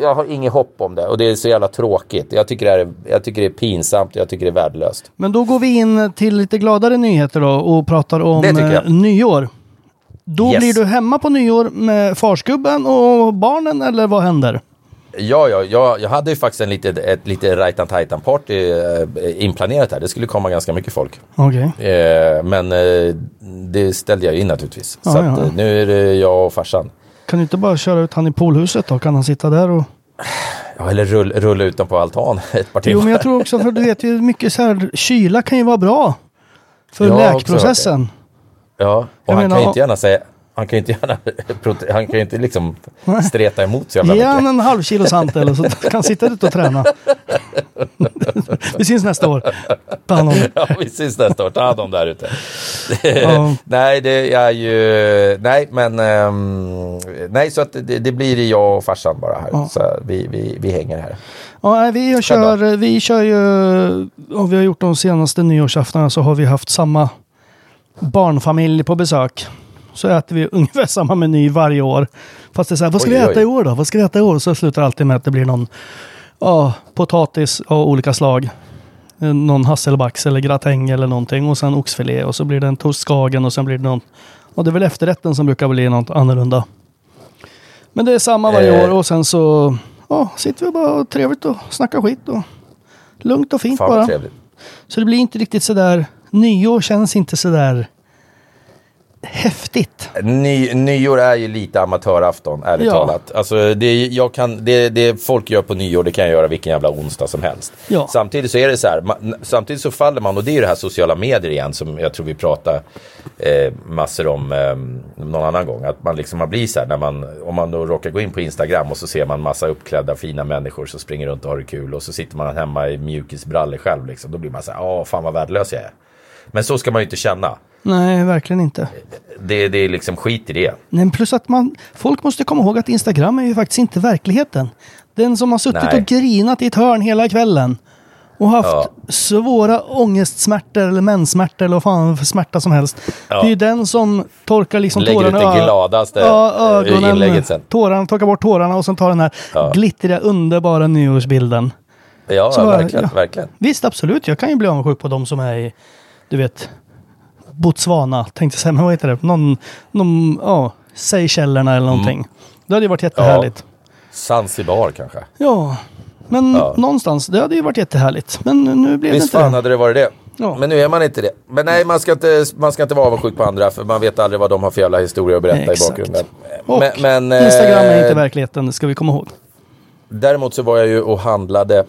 Jag har inget hopp om det och det är så jävla tråkigt. Jag tycker det är, jag tycker det är pinsamt och jag tycker det är värdelöst. Men då går vi in till lite gladare nyheter då och pratar om eh, nyår. Då Yes. blir du hemma på nyår med farsgubben och barnen eller vad händer? Ja, ja, ja, jag hade ju faktiskt en lite, ett lite Rajtan Tajtan party eh, inplanerat här. Det skulle komma ganska mycket folk. Okej. Eh, men eh, det ställde jag in naturligtvis. Ja, så att, nu är det jag och farsan. Kan du inte bara köra ut han i poolhuset då? Kan han sitta där och... Ja, eller rull, rulla ut dem på altan ett par timmar. Jo men jag tror också för du vet ju mycket så här kyla kan ju vara bra. För också läkprocessen. Ja, och Jag han menar, kan ju inte gärna säga han kan ju inte gärna han kan ju inte liksom streta emot så jävla Ge mycket. han en halv kilo sant eller så kan han sitta ute och träna. Vi syns nästa år. Ta hand om det. Ja, vi syns nästa år. Ta hand om där ute. Ja. nej, det är ju... Nej, men... ehm, nej, så att det, det blir jag och farsan bara här. Ja. Så vi, vi, vi hänger här. Ja, vi, kör, vi kör ju, och vi har gjort de senaste nyårsaftonerna så har vi haft samma barnfamilj på besök. Så äter vi ungefär samma meny varje år. Fast det är så här, vad ska Oj, vi oj. äta i år då? Vad ska vi äta i år? Så slutar alltid med att det blir någon ja, potatis av olika slag. Någon hasselbacks eller gratäng eller någonting. Och sen oxfilé och så blir det en toast Skagen och sen blir det någon... Och det är väl efterrätten som brukar bli något annorlunda. Men det är samma varje Eh. år och sen så ja, sitter vi bara och trevligt och snackar skit och lugnt och fint bara. trevligt. Så det blir inte riktigt sådär, nyår känns inte sådär häftigt. Ny, nyår är ju lite amatörafton, ärligt Ja. talat. Alltså, det, kan, det, det folk gör på nyår, det kan jag göra vilken jävla onsdag som helst. Ja. Samtidigt så är det så här, ma- samtidigt så faller man, och det är ju det här sociala medier igen, som jag tror vi pratar eh, massor om eh, någon annan gång. Att man liksom, man blir så här, när man, om man då råkar gå in på Instagram och så ser man massa uppklädda fina människor som springer runt och har det kul och så sitter man hemma i mjukisbrallor själv liksom. Då blir man så här, åh fan vad värdelös jag är. Men så ska man ju inte känna. Nej, verkligen inte. Det, det är liksom skit i det. Men plus att man, folk måste komma ihåg att Instagram är ju faktiskt inte verkligheten. Den som har suttit Nej. och grinat i ett hörn hela kvällen och haft Ja. svåra ångestsmärtor eller menssmärtor eller vad fan för smärta som helst. Ja. Det är ju den som torkar liksom Lägger ut tårarna. det i ö- gladaste ja, ögonen, inlägget sen. Tårarna, torkar bort tårarna och sen tar den här Ja. glittriga underbara nyårsbilden. Ja, Så, verkligen, ja. verkligen. Visst, absolut. Jag kan ju bli avundsjuk på de som är i, du vet, Botswana, tänkte jag säga, men vad heter det? Någon, någon ja, Seychellerna eller någonting. Mm. Det hade ju varit jättehärligt. Zanzibar kanske. Ja, men Ja. någonstans, det hade ju varit jättehärligt. Men nu blev det Visst inte fan det. hade det varit det. Ja. Men nu är man inte det. Men nej, man ska inte, man ska inte vara avundsjuk på andra för man vet aldrig vad de har för jävla historia att berätta Exakt. i bakgrunden. Och Men, men, Instagram är eh, inte verkligheten, det ska vi komma ihåg. Däremot så var jag ju och handlade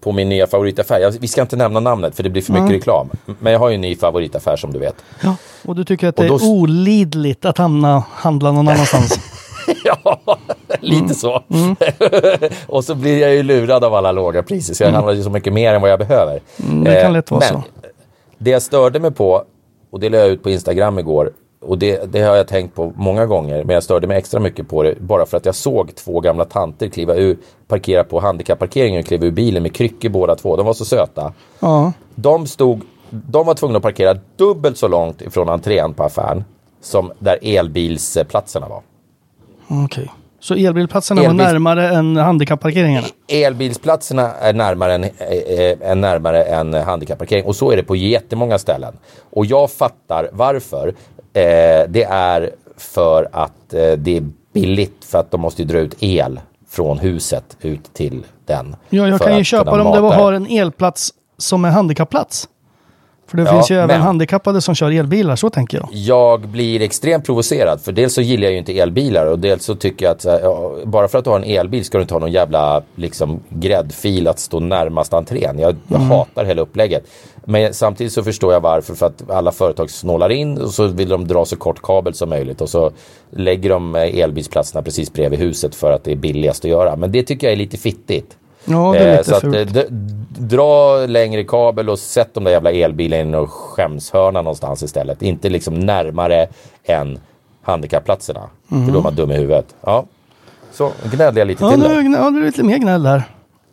på min nya favoritaffär. Jag, vi ska inte nämna namnet för det blir för mycket reklam. Men jag har ju en ny favoritaffär som du vet. Ja. Och du tycker att det då är olidligt att hamna, handla någon annanstans? ja, lite Mm. så. och så blir jag ju lurad av alla låga priser så jag handlar ju så mycket mer än vad jag behöver. Mm, det kan Eh, lätt vara men så. Det jag störde mig på, och det la jag ut på Instagram igår, och det, det har jag tänkt på många gånger, men jag störde mig extra mycket på det bara för att jag såg två gamla tanter kliva ur, parkera på handikapparkeringen och kliva ur bilen med kryckor båda två. De var så söta. Ja, De stod, de var tvungna att parkera dubbelt så långt ifrån entrén på affären som där elbilsplatserna var. okej. Så elbilplatserna var Elbil- närmare än handikapparkeringarna? Elbilsplatserna är närmare än, är närmare än handikapparkering och så är det på jättemånga ställen. Och jag fattar varför. Eh, det är för att eh, det är billigt för att de måste ju dra ut el från huset ut till den. Ja, jag kan ju köpa dem om det mata har en elplats som är handikappplats. För det Ja, finns ju även men- handikappade som kör elbilar, så tänker jag. Jag blir extremt provocerad för dels så gillar jag ju inte elbilar och dels så tycker jag att här, ja, bara för att du har en elbil ska du inte ha någon jävla liksom gräddfil att stå närmast entrén. Jag, jag Mm. hatar hela upplägget. Men samtidigt så förstår jag varför för att alla företag snålar in och så vill de dra så kort kabel som möjligt och så lägger de eh, elbilsplatserna precis bredvid huset för att det är billigast att göra. Men det tycker jag är lite fittigt. Ja, det är Eh, lite så att, fult. eh, dra längre kabel och sätt de där jävla elbilarna i någon skämshörna någonstans istället. Inte liksom närmare än handikappplatserna. För då är man dum i huvudet. Ja. Så gnällde jag lite Ja, till nu där. ja, det är lite mer gnäll där.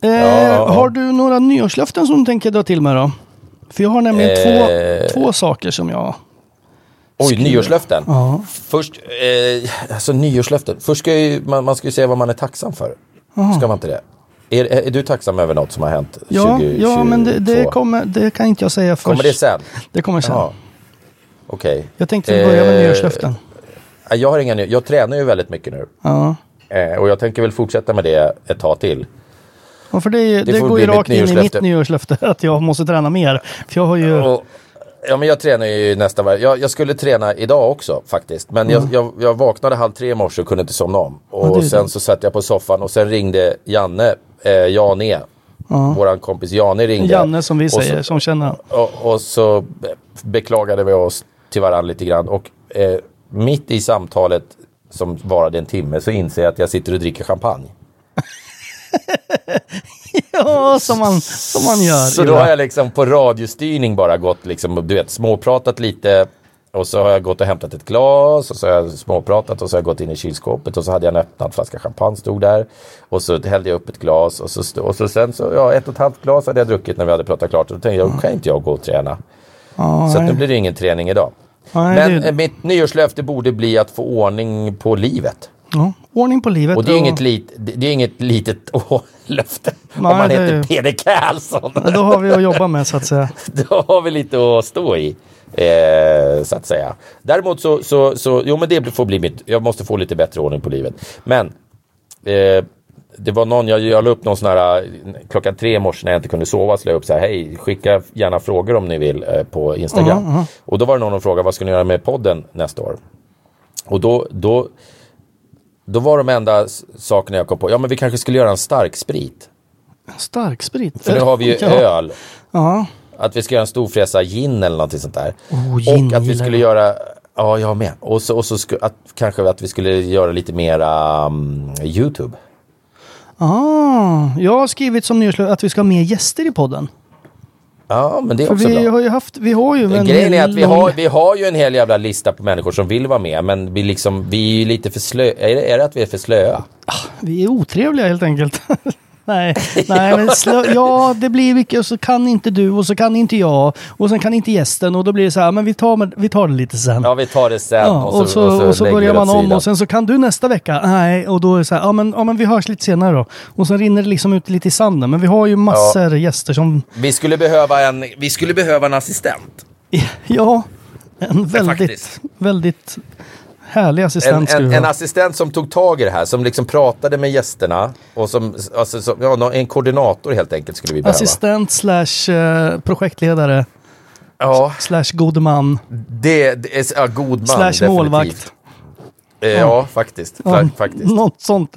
Eh, ja. Har du några nyårslöften som du tänker dra till med då? För jag har nämligen Eh. två, två saker som jag... Oj, nyårslöften. Ja. Först, eh, alltså nyårslöften. Först ska ju, man, man ska ju säga vad man är tacksam för. Ska man inte det? Är, är du tacksam över något som har hänt Ja, 2022? ja men det, det, kommer, det kan inte jag säga först. Kommer det sen? Det kommer sen. Jaha. Okej. Jag tänkte börja med Eh, nyårslöften. Ja, Jag har inga Jag tränar ju väldigt mycket nu. Ja. Eh, och jag tänker väl fortsätta med det ett tag till. Ja, för det, det, Det går ju rakt in i mitt nyårslöfte. att jag måste träna mer. För jag har ju... Och, ja, men jag tränar ju nästa varje... Jag, jag skulle träna idag också faktiskt. Men jag, jag, jag vaknade halv tre i morse och kunde inte somna om. Och det är sen dumt. så satt jag på soffan och sen ringde Janne, eh, Jane, våran kompis Jane ringde. Janne som vi Och så- säger, som känner han. Och, och så be- beklagade vi oss till varandra lite grann. Och eh, mitt i samtalet som varade en timme så inser jag att jag sitter och dricker champagne. Ja, som man, som man gör. Så då har jag liksom på radiostyrning bara gått liksom, du vet, småpratat lite. Och så har jag gått och hämtat ett glas och så har jag småpratat och så har jag gått in i kylskåpet och så hade jag en öppnad flaska champagne stod där. Och så hällde jag upp ett glas och så, stod, och så sen så, ja ett och ett halvt glas hade jag druckit när vi hade pratat klart. Och då tänkte jag, då kan inte jag gå och träna. Ja, Så nu blir det ingen träning idag. Nej, Men det- mitt nyårslöfte borde bli att få ordning på livet. ja, ordning på livet. Och det är inget, lit, det är inget litet åh, löfte om Nej, man det heter är- Peder Karlsson. Ja, Då har vi att jobba med så att säga. Då har vi lite att stå i. Eh, så att säga. Däremot så, så, så, jo men det får bli mitt, jag måste få lite bättre ordning på livet. Men eh, det var någon, jag, jag la upp någon sån här, eh, klockan tre i morse när jag inte kunde sova, så la jag upp så här, hej, skicka gärna frågor om ni vill eh, på Instagram. Och då var det någon som frågade, vad ska ni göra med podden nästa år? Och då, då, då var de enda sakerna jag kom på, ja men vi kanske skulle göra en stark sprit. Starksprit. För nu har vi ju Ja. öl. Ja. Att vi ska göra en storfräsa gin eller någonting sånt där. Oh, gin och att vi skulle göra, ja jag med. Och så, och så sku, att, kanske att vi skulle göra lite mera um, YouTube. Ah, jag har skrivit som nyårslöfte att vi ska ha mer gäster i podden. Ja men det är För också vi bra. har ju haft, vi har ju en Grejen är att vi lång- har, vi har ju en hel jävla lista på människor som vill vara med. Men vi, liksom, vi är ju lite för slö. Är är det att vi är för slöa? Vi är otrevliga helt enkelt. nej, nej men slö, ja det blir mycket och så kan inte du och så kan inte jag och sen kan inte gästen och då blir det så här, men vi tar, med- vi tar det lite sen. Ja vi tar det sen. Ja, och så, och så, lägger vi börjar det man åt om och sen så kan du nästa vecka. Nej, och då är det så här, ja men, ja men vi hörs lite senare då. Och sen rinner det liksom ut lite i sanden. Men vi har ju massor gäster som, Vi skulle behöva en, vi skulle behöva en assistent. ja, en väldigt, faktiskt. väldigt härlig En, assistent en, en ha. assistent som tog tag i det här, som liksom pratade med gästerna. Och som, alltså, som, ja, en koordinator helt enkelt skulle vi behöva. Assistent slash eh, projektledare Ja, slash god man det, det är ja, god man. slash definitivt. målvakt. Eh, Ja, faktiskt. Ja, Fa- faktiskt. Något sånt.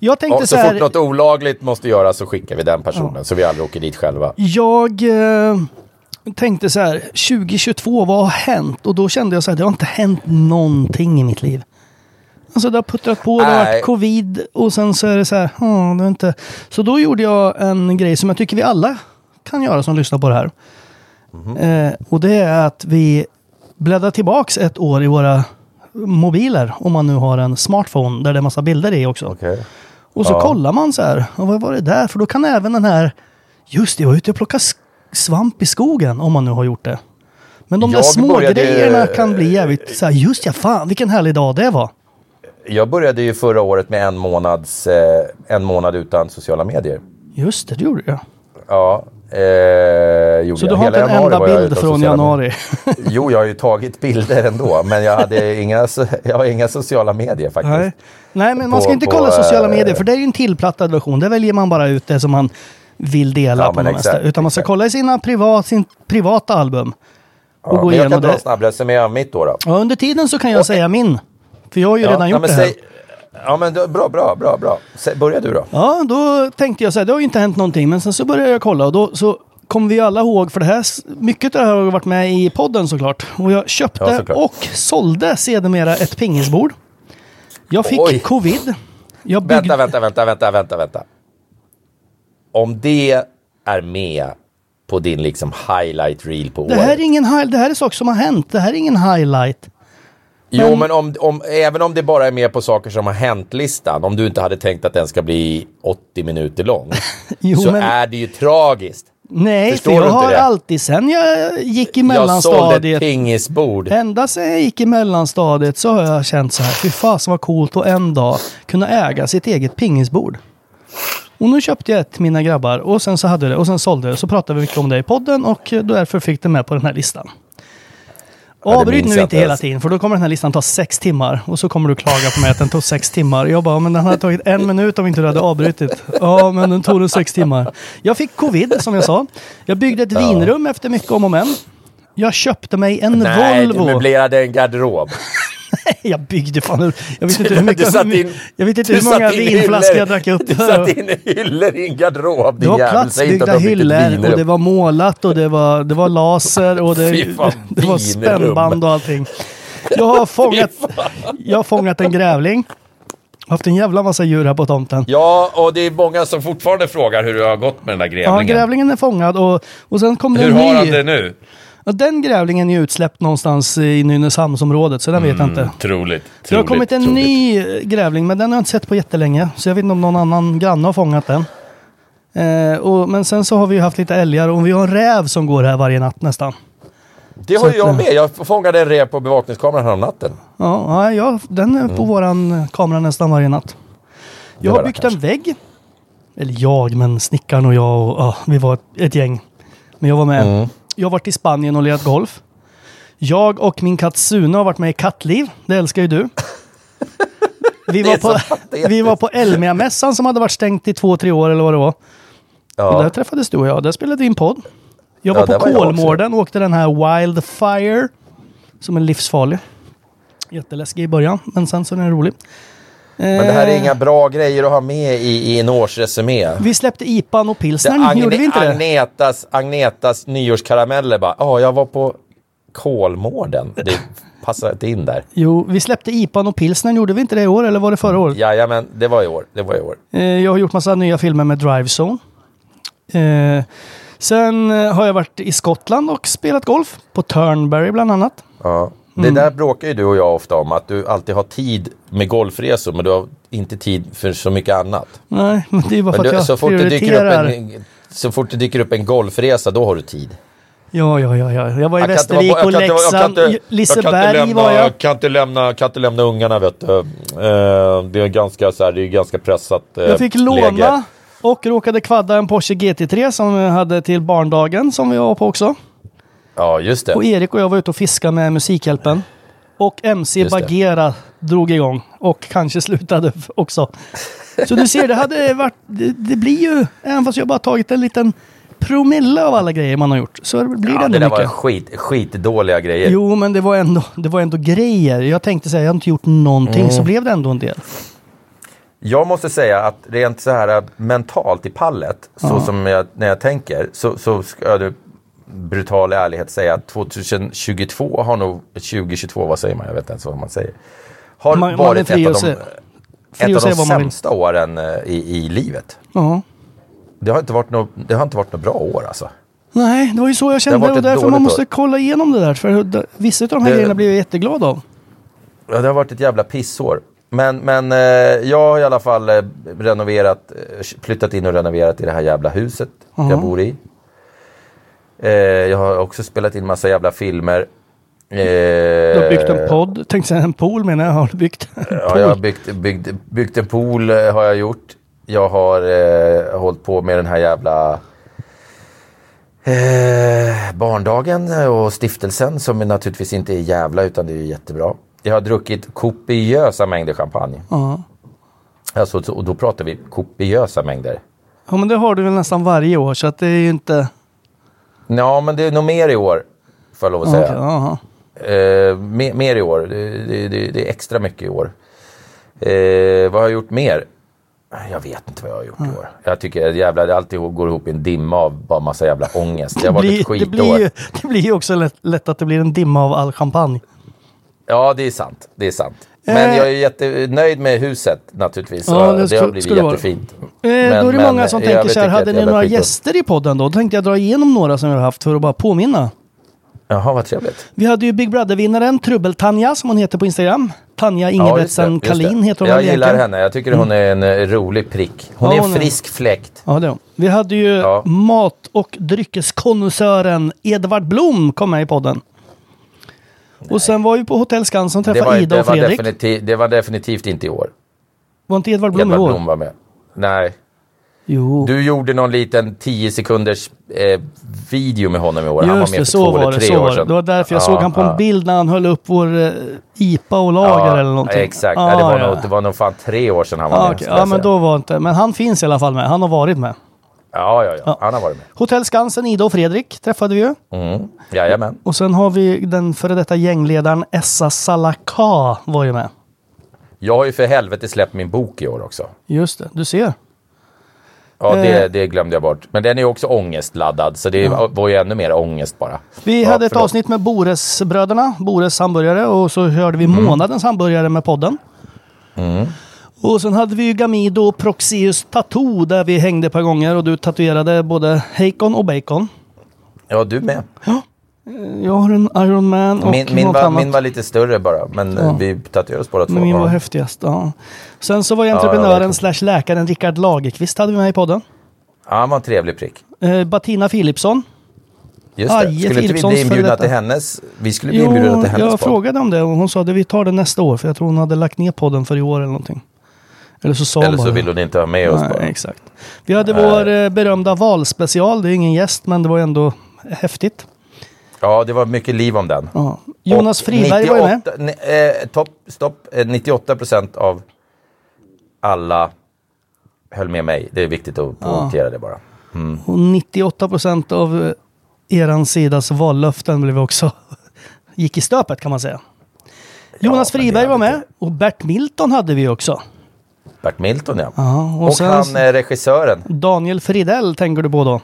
Jag tänkte Ja, så så här. fort något olagligt måste göras så skickar vi den personen så vi aldrig åker dit själva. Jag eh, tänkte så här, 2022, vad har hänt? Och då kände jag så här, det har inte hänt någonting i mitt liv. Alltså det har puttrat på, det har varit covid och sen så är det så här, "Hmm, det är inte... Så då gjorde jag en grej som jag tycker vi alla kan göra som lyssnar på det här. Mhm. Eh, och det är att vi bläddrar tillbaks ett år i våra mobiler, om man nu har en smartphone där det är massa bilder i också. Okej. Och så Ja. kollar man så här, och vad var det där? För då kan även den här, just det, jag var ute och plockade svamp i skogen, om man nu har gjort det. Men de där Jag små började- grejerna kan bli jävligt så här, just ja, fan vilken härlig dag det var. jag började ju förra året med en, månads, eh, en månad utan sociala medier. Just det, det gjorde jag. Ja, eh, Så du har inte en enda bild från januari? Jo, jag har ju tagit bilder ändå, men jag, hade inga, jag har inga sociala medier faktiskt. Nej. Nej, men man På- ska inte på, kolla sociala eh, medier för det är ju en tillplattad version. Där väljer man bara ut det som man vill dela Ja, på det exakt, mesta. Utan man ska exakt. kolla i sina privat, sin privata album. Och Ja, gå men jag igenom kan dra en snabb resumé av mitt då. då. Ja, under tiden så kan jag säga min. För jag har ju Ja, redan nej, gjort men det här. säg- Ja, men då- bra, bra, bra, bra. Börja du då. Ja, då tänkte jag så här, det har ju inte hänt någonting. Men sen så började jag kolla och då så kommer vi alla ihåg, för det här, mycket av det här har varit med i podden såklart. Och jag köpte Ja, och sålde sedermera ett pingisbord. Jag fick Oj. covid. Jag byggde... Vänta, vänta, vänta, vänta, vänta, vänta. Om det är med på din liksom highlight reel på Det året. här är ingen det här är saker som har hänt. Det här är ingen highlight. Jo, men- men om, om, även om det bara är med på saker som har hänt-listan, om du inte hade tänkt att den ska bli 80 minuter lång, Jo, så men- är det ju tragiskt. Nej, Förstår för jag har det? alltid sen jag gick i Jag sålde ett mellanstadiet. pingisbord. Ända sen jag gick i mellanstadiet så har jag känt så här, fy fasen vad coolt att en dag kunna äga sitt eget pingisbord. Och nu köpte jag ett till mina grabbar och sen så hade det och sen sålde det. Så pratade vi mycket om det i podden och därför fick det med på den här listan. Ja, Avbryt nu inte hela tiden för då kommer den här listan ta sex timmar och så kommer du klaga på mig att den tog sex timmar. Jag bara, men den hade tagit en minut om inte du hade avbrutit. Ja, men den tog den sex timmar. Jag fick covid som jag sa. Jag byggde ett vinrum efter mycket om och men. Jag köpte mig en Nej, du Volvo. möblerade en garderob. Jag byggde fan Jag vet inte hur mycket... in- jag vet inte hur många vinflaskor jag drack upp. Du satt in hyllor i en garderob, Det din var jävel. Inte att platsbyggda har hyllor och det var målat och det var, det var laser och det, fan, det var spännband och allting. Jag har fångat, jag har fångat en grävling. Haft en jävla massa djur här på tomten. Ja, och det är många som fortfarande frågar hur det har gått med den där Ja, grävlingen. grävlingen är fångad och, och sen kom det hur en har ny. han det nu? Ja, den grävlingen är utsläppt någonstans i Nynäshamnsområdet så den vet jag inte. Troligt. Det har troligt, kommit en troligt. ny grävling, men den har jag inte sett på jättelänge. Så jag vet inte om någon annan granne har fångat den. Eh, och, men sen så har vi ju haft lite älgar och vi har en räv som går här varje natt nästan. Det har Så ju jag eh, med. Jag fångade en rev på bevakningskameran här om natten. Ja, ja, ja den är på Mm. våran eh, kamera nästan varje natt. Jag har byggt kanske. en vägg. Eller jag, men snickaren och jag och ja, vi var ett, ett gäng. Men jag var med. Mm. Jag har varit i Spanien och lirat golf. Jag och min katt Sune har varit med i Kattliv. Det älskar ju du. Vi var på, vi var på Elmia-mässan som hade varit stängt i två, tre år eller vad det var. Ja. där träffades du och jag. Där spelade vi in podd. Jag Ja, var där på. Kolmården och åkte den här Wildfire. Som är livsfarlig. Jätteläskig i början, men sen så är den rolig. Men det här är Eh, inga bra grejer att ha med i, i en årsresumé. Vi släppte IPAn och pilsnern, Agne- gjorde vi inte det? Agnetas, Agnetas nyårskarameller bara, ja, jag var på Kolmården. Det passar inte in där. Jo, vi släppte IPAn och pilsnern, gjorde vi inte det i år eller var det förra året? Jajamän, det var i år. Det var i år. Eh, jag har gjort massa nya filmer med Drivezone. Eh, sen har jag varit i Skottland och spelat golf. På Turnberry bland annat. Ja. Det Mm. där bråkar ju du och jag ofta om, att du alltid har tid med golfresor, men du har inte tid för så mycket annat. Nej, men det är bara för att du, jag så, fort det dyker prioriterar. upp en, så fort det dyker upp en golfresa, då har du tid. Ja, ja, ja, ja. Jag var i Jag Västervik vara- och jag jag Leksand. jag Liseberg lämna- var jag. Kan inte lämna, kan inte lämna ungarna vet du. Eh, det är ganska så här, det är ganska pressat eh, Jag fick läge. låna och råkade kvadda en Porsche GT3 som jag hade till barndagen som vi var på också. Ja, just det. Och Erik och jag var ute och fiskade med Musikhjälpen. Och MC det. Bagheera drog igång. Och kanske slutade också. Så du ser, det hade varit... Det, det blir ju, även fast jag bara tagit en liten promille av alla grejer man har gjort, så blir det Ja, ändå det där var mycket. skit, skitdåliga grejer. Jo, men det var, ändå, det var ändå grejer. Jag tänkte säga, jag har inte gjort någonting, Mm. så blev det ändå en del. Jag måste säga att rent så här äh, mentalt i pallet, så som jag, när jag tänker, så, så ska jag du brutal ärlighet säga att 2022 har nog, 2022, vad säger man? Jag vet inte ens vad man säger. Har Man- man varit fri ett av de, ett av de man sämsta åren eh, i, i livet. Ja. Det har inte varit något, det har inte varit något bra år alltså. Nej, det var ju så jag kände varit och därför man måste år. kolla igenom det där. För det- vissa av de här Det- grejerna blir jag jätteglad av. Ja, det har varit ett jävla pissår. Men, men eh, jag har i alla fall eh, renoverat, flyttat in och renoverat i det här jävla huset jag bor i. Eh, jag har också spelat in massa jävla filmer. Eh, Du har byggt en podd. Tänkte säga en pool menar jag. Har du byggt? En Ja, pool? jag har byggt, byggt, byggt en pool eh, har jag gjort. Jag har eh, hållit på med den här jävla eh, barndagen och stiftelsen som naturligtvis inte är jävla utan det är jättebra. Jag har druckit kopiösa mängder champagne. Ja. Alltså, och då pratar vi kopiösa mängder. ja, men det har du väl nästan varje år så att det är ju inte... Ja, men det är nog mer i år, får jag lov att säga. okej, jaha. Eh, mer, mer i år. Det, det, det, det är extra mycket i år. Eh, vad har jag gjort mer? Jag vet inte vad jag har gjort i år. Jag tycker att jävla, det alltid går ihop i en dimma av bara massa jävla ångest. Det har varit ett det, skitår. blir ju, det blir ju också lätt, lätt att det blir en dimma av all champagne. Ja, det är sant. Det är sant. Men Eh. jag är jättenöjd med huset naturligtvis. Ja, Ja, det har blivit jättefint. Eh, Men- då är det många som tänker så här, hade ni några gäster i podden då? Då tänkte jag dra igenom några som vi har haft för att bara påminna. Jaha, vad trevligt. Vi hade ju Big Brother-vinnaren Trubbel-Tanja som hon heter på Instagram. Tanja Ja, just det. Kalin heter hon Jag gillar egentligen. henne. Jag tycker hon är en eh, rolig prick. Hon Ja, är hon en är- frisk fläkt. Ja, det är hon. Vi hade ju Ja. mat och dryckeskonnässören Edvard Blom kom med i podden. Och sen var vi på Hotell Skansen och Det träffade var, Ida det, och var Fredrik. definitiv, det var definitivt inte i år. Var inte Edvard Blom i Edvard år? Blom var med. Nej. Jo. Du gjorde någon liten 10 sekunders eh, video med honom i år. han var Just med det, för två var eller det. tre Så år var det. sedan. det var därför jag Ja, såg han på en ja. bild när han höll upp vår eh, IPA och lager eller någonting. Exakt, Ah, det, var ja. nog, det var nog fan tre år sedan han var Ah, med. skulle Ja, men då var inte. Men han finns i alla fall med. Han har varit med. Ja, ja, ja, Ja. han har varit med. Hotell Skansen, Ida och Fredrik träffade vi ju. Mm. Jajamän. Och sen har vi den före detta gängledaren Essa Salaka var ju med. Jag har ju för helvete släppt min bok i år också. Just det, du ser. Ja, Eh. det, det glömde jag bort. Men den är också ångestladdad, så det var ju ännu mer ångest bara. Vi Ja, hade ett förlåt. avsnitt med Boresbröderna, Bores hamburgare och så hörde vi Mm. månadens hamburgare med podden. Och sen hade vi ju Gamido och Proxius Tattoo där vi hängde ett par gånger och du tatuerade både Heikon och Bacon. Ja, du med. Jag har en Iron Man och Min, min, något var, annat. min var lite större bara, men Ja. vi tatuerade oss båda två. Min var Ja. häftigast. Ja. Sen så var ju Ja, entreprenören vet. slash läkaren Rickard Lagerqvist hade vi med i podden. Ja, han var en trevlig prick. Eh, Batina Philipsson. Just det. Aje Skulle inte vi bli inbjudna till hennes? Vi skulle bli inbjudna till hennes jag podd. frågade om det och hon sa att vi tar det nästa år. För jag tror hon hade lagt ner podden för i år eller någonting. Eller så sa Eller så bara. vill hon inte ha med oss Nej, bara. exakt. Vi hade vår eh, berömda valspecial. Det är ingen gäst, men det var ändå häftigt. Ja, det var mycket liv om den. Ja. Jonas Friberg var ju med. 98 ne- eh, topp, stopp, eh, 98 procent av alla höll med mig. Det är viktigt att poängtera det bara. Och 98 procent av eh, eran sidas vallöften blev också gick i stöpet kan man säga. Jonas det Friberg var med och Bert Milton hade vi också. Bert Milton ja. Ja, och och sen- han eh, regissören. Daniel Fridell tänker du på då.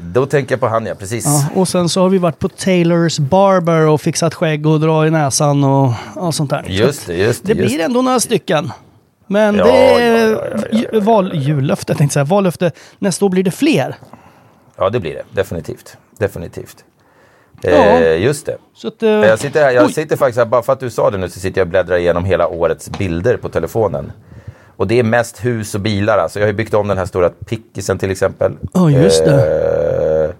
Då tänker jag på han ja, precis. Ja, och sen så har vi varit på Taylors Barber och fixat skägg och dra i näsan och, och sånt där. Just det, just Det det. just blir ändå några stycken. Men Ja, det är ja, ja, ja, val, jullöfte, tänkte jag säga. Vallöfte. Nästa år blir det fler. Ja, det blir det. Definitivt. Definitivt. Eh, just det. Så att, eh, Jag sitter, här, jag oj. sitter faktiskt här, bara för att du sa det nu, så sitter jag och bläddrar igenom hela årets bilder på telefonen. Och det är mest hus och bilar. Alltså. Jag har ju byggt om den här stora pickisen till exempel. Ja, just Eh,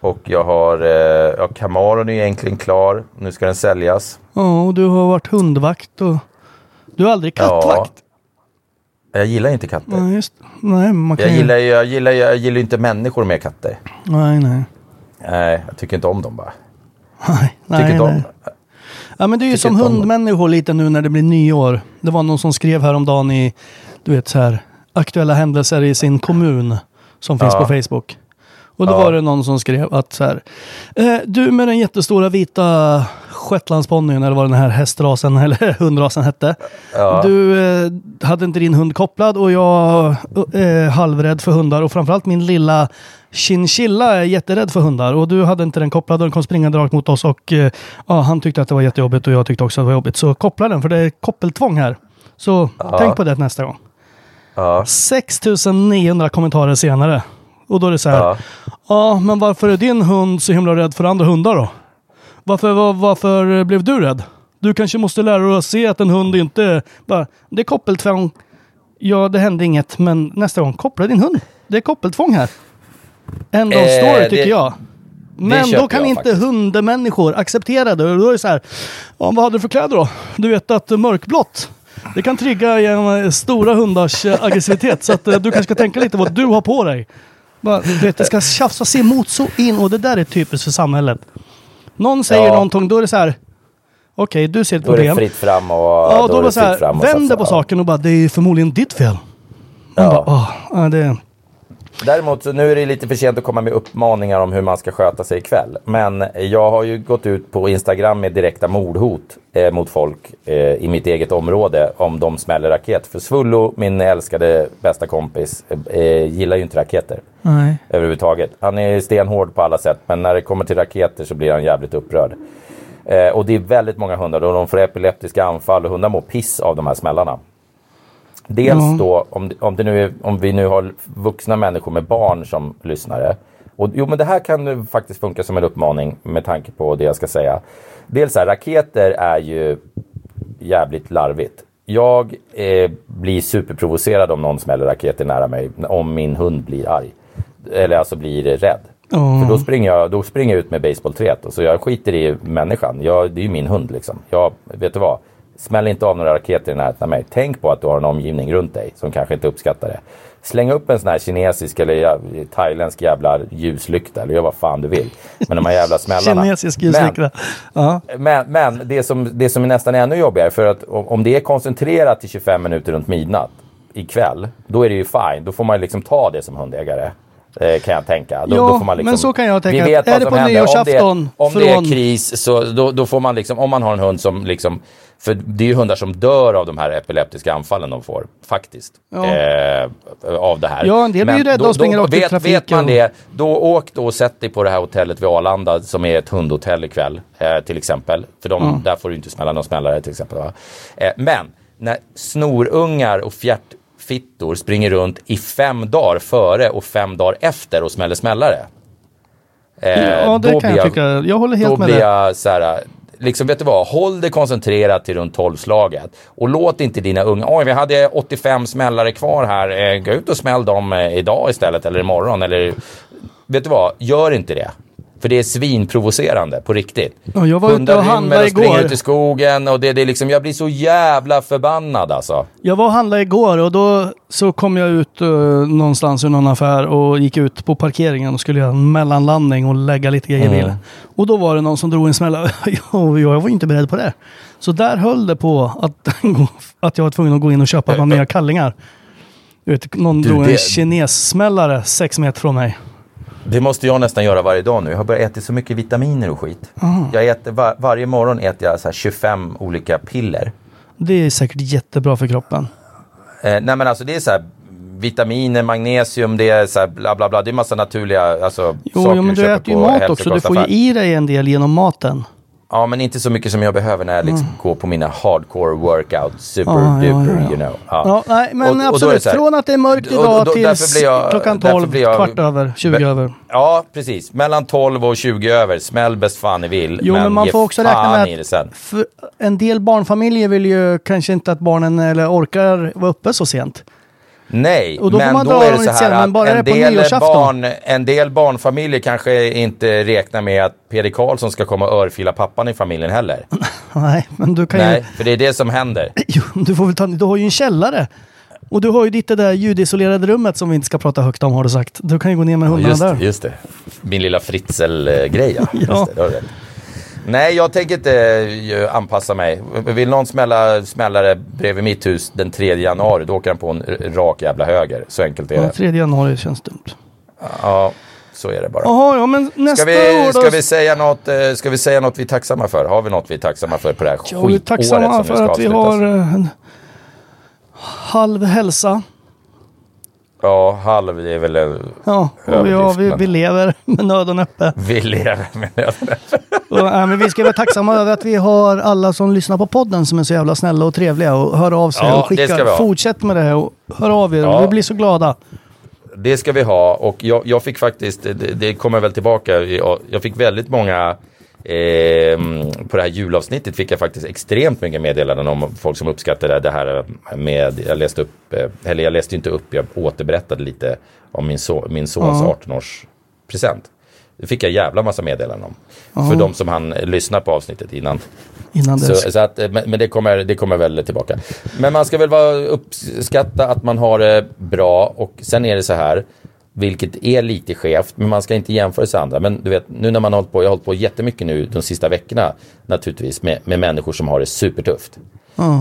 och jag har, eh, ja, Camaron är egentligen klar. Nu ska den säljas. Ja, och du har varit hundvakt och... Du har aldrig kattvakt? Jag gillar inte katter. Nej, just Nej, man kan Jag gillar, jag, gillar, jag gillar inte människor med katter. Nej, nej. Nej, jag tycker inte om dem bara. Nej, Tycker nej, om nej. Ja, men det är ju som hundmänniskor lite nu när det blir nyår. Det var någon som skrev häromdagen i, du vet så här, aktuella händelser i sin kommun som finns Ja. på Facebook. Och då Ja. var det någon som skrev att så här, eh, du med den jättestora vita shetlandsponnyn eller vad den här hästrasen eller hundrasen hette. Ja. Du eh, hade inte din hund kopplad och jag är eh, halvrädd för hundar och framförallt min lilla chinchilla är jätterädd för hundar och du hade inte den kopplad och den kom springande rakt mot oss och eh, ja, han tyckte att det var jättejobbigt och jag tyckte också att det var jobbigt. Så koppla den för det är koppeltvång här. Så tänk på det nästa gång. Ja. 6900 kommentarer senare. Och då är det så här. Ja. Ja. men varför är din hund så himla rädd för andra hundar då? Varför, var, varför blev du rädd? Du kanske måste lära dig att se att en hund inte... Bara, det är koppeltvång. Ja, det hände inget, men nästa gång, koppla din hund. Det är koppeltvång här. End of Eh, story tycker det- jag. Men då kan inte faktiskt. hundmänniskor acceptera det. Och då är det så här, ja, vad hade du för kläder då? Du vet att mörkblått, det kan trigga genom eh, stora hundars eh, aggressivitet. Så att eh, du kanske ska tänka lite vad du har på dig. Bara, du vet, det ska tjafsas emot så in och det där är typiskt för samhället. Någon säger Ja. någonting, då är det så här, okej du ser ett Då är det problem. fritt fram och... Ja, då, är var det så här, vänder på saken och bara, det är förmodligen ditt fel. Man Ja. bara, åh, ja, det... Däremot nu är det lite för sent att komma med uppmaningar om hur man ska sköta sig ikväll. Men jag har ju gått ut på Instagram med direkta mordhot eh, mot folk eh, i mitt eget område om de smäller raket. För Svullo, min älskade bästa kompis, eh, gillar ju inte raketer Nej. överhuvudtaget. Han är stenhård på alla sätt, men när det kommer till raketer så blir han jävligt upprörd. Eh, och det är väldigt många hundar och de får epileptiska anfall och hundar mår piss av de här smällarna. Dels Ja. då, om, om, det nu är, om vi nu har vuxna människor med barn som lyssnare. Och, jo, men det här kan ju faktiskt funka som en uppmaning med tanke på det jag ska säga. Dels här, raketer är ju jävligt larvigt. Jag eh, blir superprovocerad om någon smäller raketer nära mig, om min hund blir arg. Eller alltså blir rädd. Ja. För då springer, jag, då springer jag ut med basebollträet. Så jag skiter i människan. Jag, det är ju min hund liksom. Jag, vet du vad? Smäll inte av några raketer i närheten av mig. Tänk på att du har en omgivning runt dig som kanske inte uppskattar det. Släng upp en sån här kinesisk eller thailändsk jävla ljuslykta eller gör vad fan du vill. Men de här jävla smällarna. Kinesisk Men- ljuslykta. Ja. men, men det, som, det som är nästan ännu jobbigare, för att om det är koncentrerat till 25 minuter runt midnatt ikväll, då är det ju fine. Då får man liksom ta det som hundägare. Eh, kan jag tänka. Då, Ja, då får man liksom, men så kan jag tänka Vi vet är vad det som på nyårsafton Om, det, om det från- är kris, så då, då får man liksom, om man har en hund som liksom, för det är ju hundar som dör av de här epileptiska anfallen de får, faktiskt. Ja. Eh, av det här. Ja, en del blir ju rädda då- och springer rakt vet, trafiken vet man det, då åk då och sätt dig på det här hotellet vid Arlanda som är ett hundhotell ikväll eh, till exempel. För de, där får du inte smälla någon smällare till exempel. Eh, men när snorungar och fjärtfittor springer runt i fem dagar före och fem dagar efter och smäller smällare. Eh, Ja, det kan blir jag tycka. Jag håller helt då med blir jag så här, liksom vet du vad, håll det koncentrerat till runt 12-slaget. Och låt inte dina unga, oj vi hade 85 smällare kvar här, eh, gå ut och smäll dem eh, idag istället eller imorgon eller vet du vad, gör inte det. För det är svinprovocerande på riktigt. Ja, jag var ute och handlade och springer igår. ut i skogen och det, det är liksom, jag blir så jävla förbannad alltså. Jag var och handlade igår och då så kom jag ut uh, någonstans ur någon affär och gick ut på parkeringen och skulle göra en mellanlandning och lägga lite grejer i Mm. bilen. Och då var det någon som drog en smäll. och jag var inte beredd på det. Så där höll det på att, att jag var tvungen att gå in och köpa några nya kallingar. Du vet, någon Du, drog en det- kinessmällare sex meter från mig. Det måste jag nästan göra varje dag nu. Jag har börjat äta så mycket vitaminer och skit. Jag äter, var, varje morgon äter jag så här 25 olika piller. Det är säkert jättebra för kroppen. Eh, nej men alltså det är så här vitaminer, magnesium, det är så här bla bla bla. Det är massa naturliga alltså, Jo, saker jo men du köper äter ju mat också. Du får ju i dig en del genom maten. Ja men inte så mycket som jag behöver när jag liksom går på mina hardcore workout, super ja, duper, ja, ja. you know. Ja, nej, men Och- och absolut. så här- Från att det är mörkt och- och idag då- därför tills jag- klockan därför 12, blir jag- kvart över, 20 Men- över. Ja precis, mellan 12 och 20 över. Smäll bäst fan ni vill. Jo, men, man ge får också räkna med att en del barnfamiljer vill ju kanske inte att barnen eller orkar vara uppe så sent. Nej, Och då men man då är det så här att bara en del, barn, en del barnfamiljer kanske inte räknar med att Peder Karlsson ska komma och örfila pappan i familjen heller. Nej, men du kan Nej, för det är det som händer. ju... Jo, du får väl ta... Du har ju en källare. Och du har ju ditt det där ljudisolerade rummet som vi inte ska prata högt om har du sagt. Du kan ju gå ner med hundarna Just, där. just det. Min lilla Fritzl-grej ja. Ja. Nej, jag tänker inte eh, anpassa mig. Vill någon smälla smällare bredvid mitt hus den 3 januari, då åker han på en rak jävla höger. Så enkelt är Ja, det. 3 januari känns dumt. Ja, så är det bara. Jaha, ja men nästa Ska vi, ska, vi säga något, eh, ska vi säga något vi är tacksamma för? Har vi något vi är tacksamma för på det här Ja, vi är skitåret tacksamma som nu för ska att vi har eh, en halv hälsa. Ja, halv är väl... en- Ja, och har, vi, vi lever med nöd och näppe. Vi lever med nöden. Och, äh, men vi ska vara tacksamma över att vi har alla som lyssnar på podden som är så jävla snälla och trevliga och hör av sig Ja, och skickar. Fortsätt med det här och hör av er. Ja. Vi blir så glada. Det ska vi ha och jag, jag fick faktiskt, det, det kommer väl tillbaka, jag, jag fick väldigt många ehm, på det här julavsnittet fick jag faktiskt extremt mycket meddelanden om folk som uppskattade det här med, jag läste upp, eh, eller jag läste inte upp, jag återberättade lite om min, so, min sons Ja. 18-års present. Det fick jag jävla massa meddelanden om. För de som han lyssnar på avsnittet innan. Innan. Så, så att, eh, men men det, kommer, det kommer väl tillbaka. Men man ska väl vara uppskatta att man har det bra och sen är det så här, vilket är lite skevt, men man ska inte jämföra sig med andra. Men du vet, nu när man har hållit på, jag har hållit på jättemycket nu de sista veckorna naturligtvis med, med människor som har det supertufft.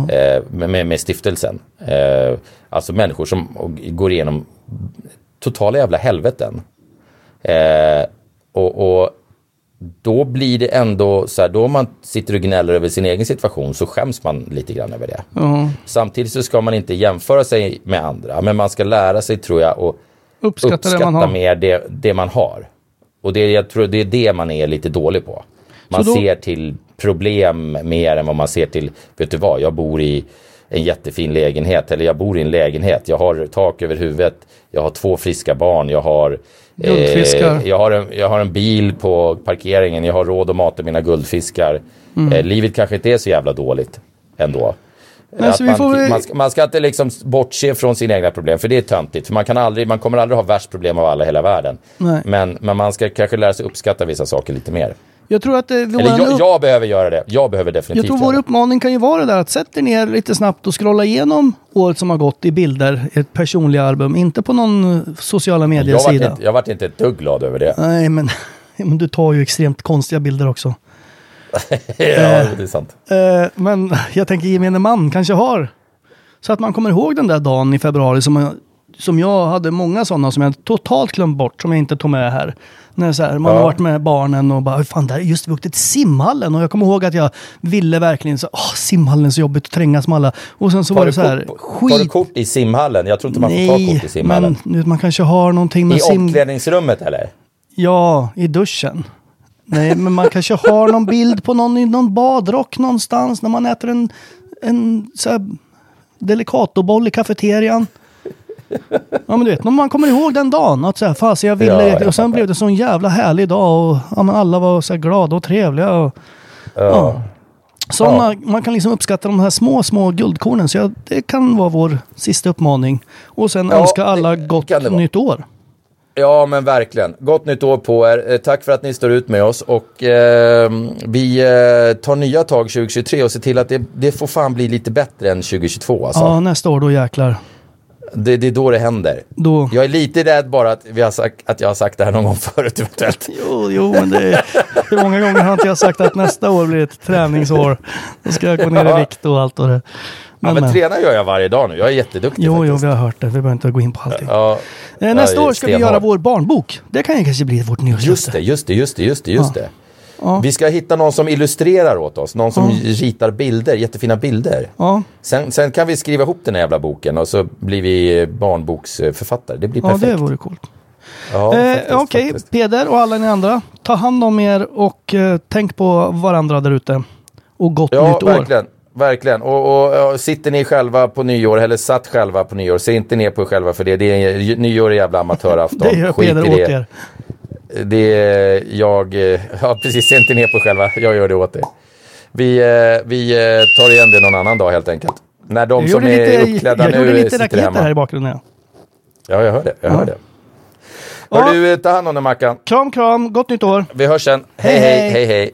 Eh, med, med, stiftelsen. Eh, alltså människor som går igenom totala jävla helveten. Eh, och, och då blir det ändå så här, då man sitter och gnäller över sin egen situation så skäms man lite grann över det. Samtidigt så ska man inte jämföra sig med andra, men man ska lära sig tror jag och Uppskatta, uppskatta det man har. mer det, det man har. Och det, jag tror det är det man är lite dålig på. Man då- ser till problem mer än vad man ser till, vet du vad, jag bor i en jättefin lägenhet eller jag bor i en lägenhet. Jag har tak över huvudet, jag har två friska barn, jag har Guldfiskar. jag, har en, jag har en bil på parkeringen, jag har råd att mata mina guldfiskar. Mm. Eh, livet kanske inte är så jävla dåligt ändå. Nej, Att så vi man, får man, ska, man ska inte liksom bortse från sina egna problem, för det är töntigt. För man, kan aldrig, man kommer aldrig ha värst problem av alla i hela världen. Men, men man ska kanske lära sig uppskatta vissa saker lite mer. Jag tror att vår, Eller jag, upp, jag behöver göra det. Jag behöver definitivt jag tror vår uppmaning kan ju vara det där att sätta er ner lite snabbt och scrolla igenom året som har gått i bilder, ett personliga album, inte på någon eh, sociala Jag medier-sida. inte, jag vart inte ett dugg glad över det. Nej, men, men du tar ju extremt konstiga bilder också. ja, det är sant. Eh, men jag tänker gemene man kanske har. Så att man kommer ihåg den där dagen i februari som jag, som jag hade många sådana som jag totalt glömt bort, som jag inte tog med här. När så här, man Ja. har varit med barnen och bara, fan där, just vi åkte till simhallen och jag kommer ihåg att jag ville verkligen så, åh simhallen är så jobbigt att trängas med alla. Och sen så var Tar det du, så här, kort, tar du skit. kort i simhallen? Jag tror inte man får ta Nej, kort i simhallen. men du vet, man kanske har någonting med I sim... omklädningsrummet eller? Ja, i duschen. Nej, men man kanske har någon bild på någon i någon badrock någonstans när man äter en, en så här delicatoboll i kafeterian. Ja men du vet, man kommer ihåg den dagen. Att så här, fasen jag ville, Ja, jag och sen blev det så en jävla härlig dag och ja, alla var så här glada och trevliga. Och, Ja. såna, Man kan liksom uppskatta de här små, små guldkornen. Så jag, det kan vara vår sista uppmaning. Och sen Ja, önska alla gott nytt år. Ja, men verkligen. Gott nytt år på er. Eh, Tack för att ni står ut med oss. Och eh, vi tar nya tag 2023 och ser till att det, det får fan bli lite bättre än 2022. Alltså. Ja, nästa år då jäklar. Det, det är då det händer. Då... Jag är lite rädd bara att, vi har sagt, att jag har sagt det här någon gång förut eventuellt. Jo, jo, men det är, hur många gånger har inte jag sagt att nästa år blir ett träningsår? Då ska jag gå ner i vikt och allt och det. Ja, Men, men men. träna gör jag varje dag nu. Jag är jätteduktig Jo, jo, faktiskt. vi har hört det. Vi behöver inte gå in på allting. Ja, Eh, Nästa jag är år ska vi göra vår barnbok. Det kan ju kanske bli vårt nyårslöfte. Just det, just det, just det, just det. Just det. Ja. Vi ska hitta någon som illustrerar åt oss. Någon som ritar bilder, jättefina bilder. Ja, Sen, sen kan vi skriva ihop den här jävla boken och så blir vi barnboksförfattare. Det blir ja perfekt. det vore coolt. Ja, Eh, Okej, faktiskt. Peder och alla ni andra. Ta hand om er och eh, tänk på varandra där ute. Och gott Ja, nytt år. verkligen. Verkligen. Och, och, och sitter ni själva på nyår, eller satt själva på nyår, se inte ner på er själva för det. det är, nyår är jävla amatörafton. Det gör Skit Peder åt er. Det är jag, eh, ja precis, se inte ner på er själva. Jag gör det åt er. Vi, eh, vi eh, tar igen det någon annan dag helt enkelt. När de Jag som är lite, uppklädda jag gjorde nu lite sitter hemma. här i bakgrunden. Ja. Ja, jag hör det. Jag Ja. hör det. Ja. Hör du, eh, ta hand om dig Mackan. Kram, kram. Gott nytt år. Vi hörs sen. Hej, Hej, hej, hej. hej,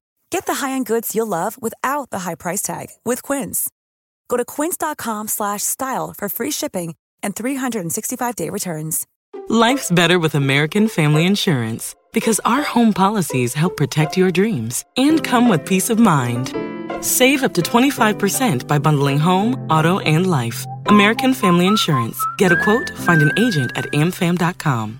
Get the high-end goods you'll love without the high price tag with Quince. Go to quince.com slash style for free shipping and 365-day returns. Life's better with American Family Insurance because our home policies help protect your dreams and come with peace of mind. Save up to 25% by bundling home, auto, and life. American Family Insurance. Get a quote, find an agent at amfam.com.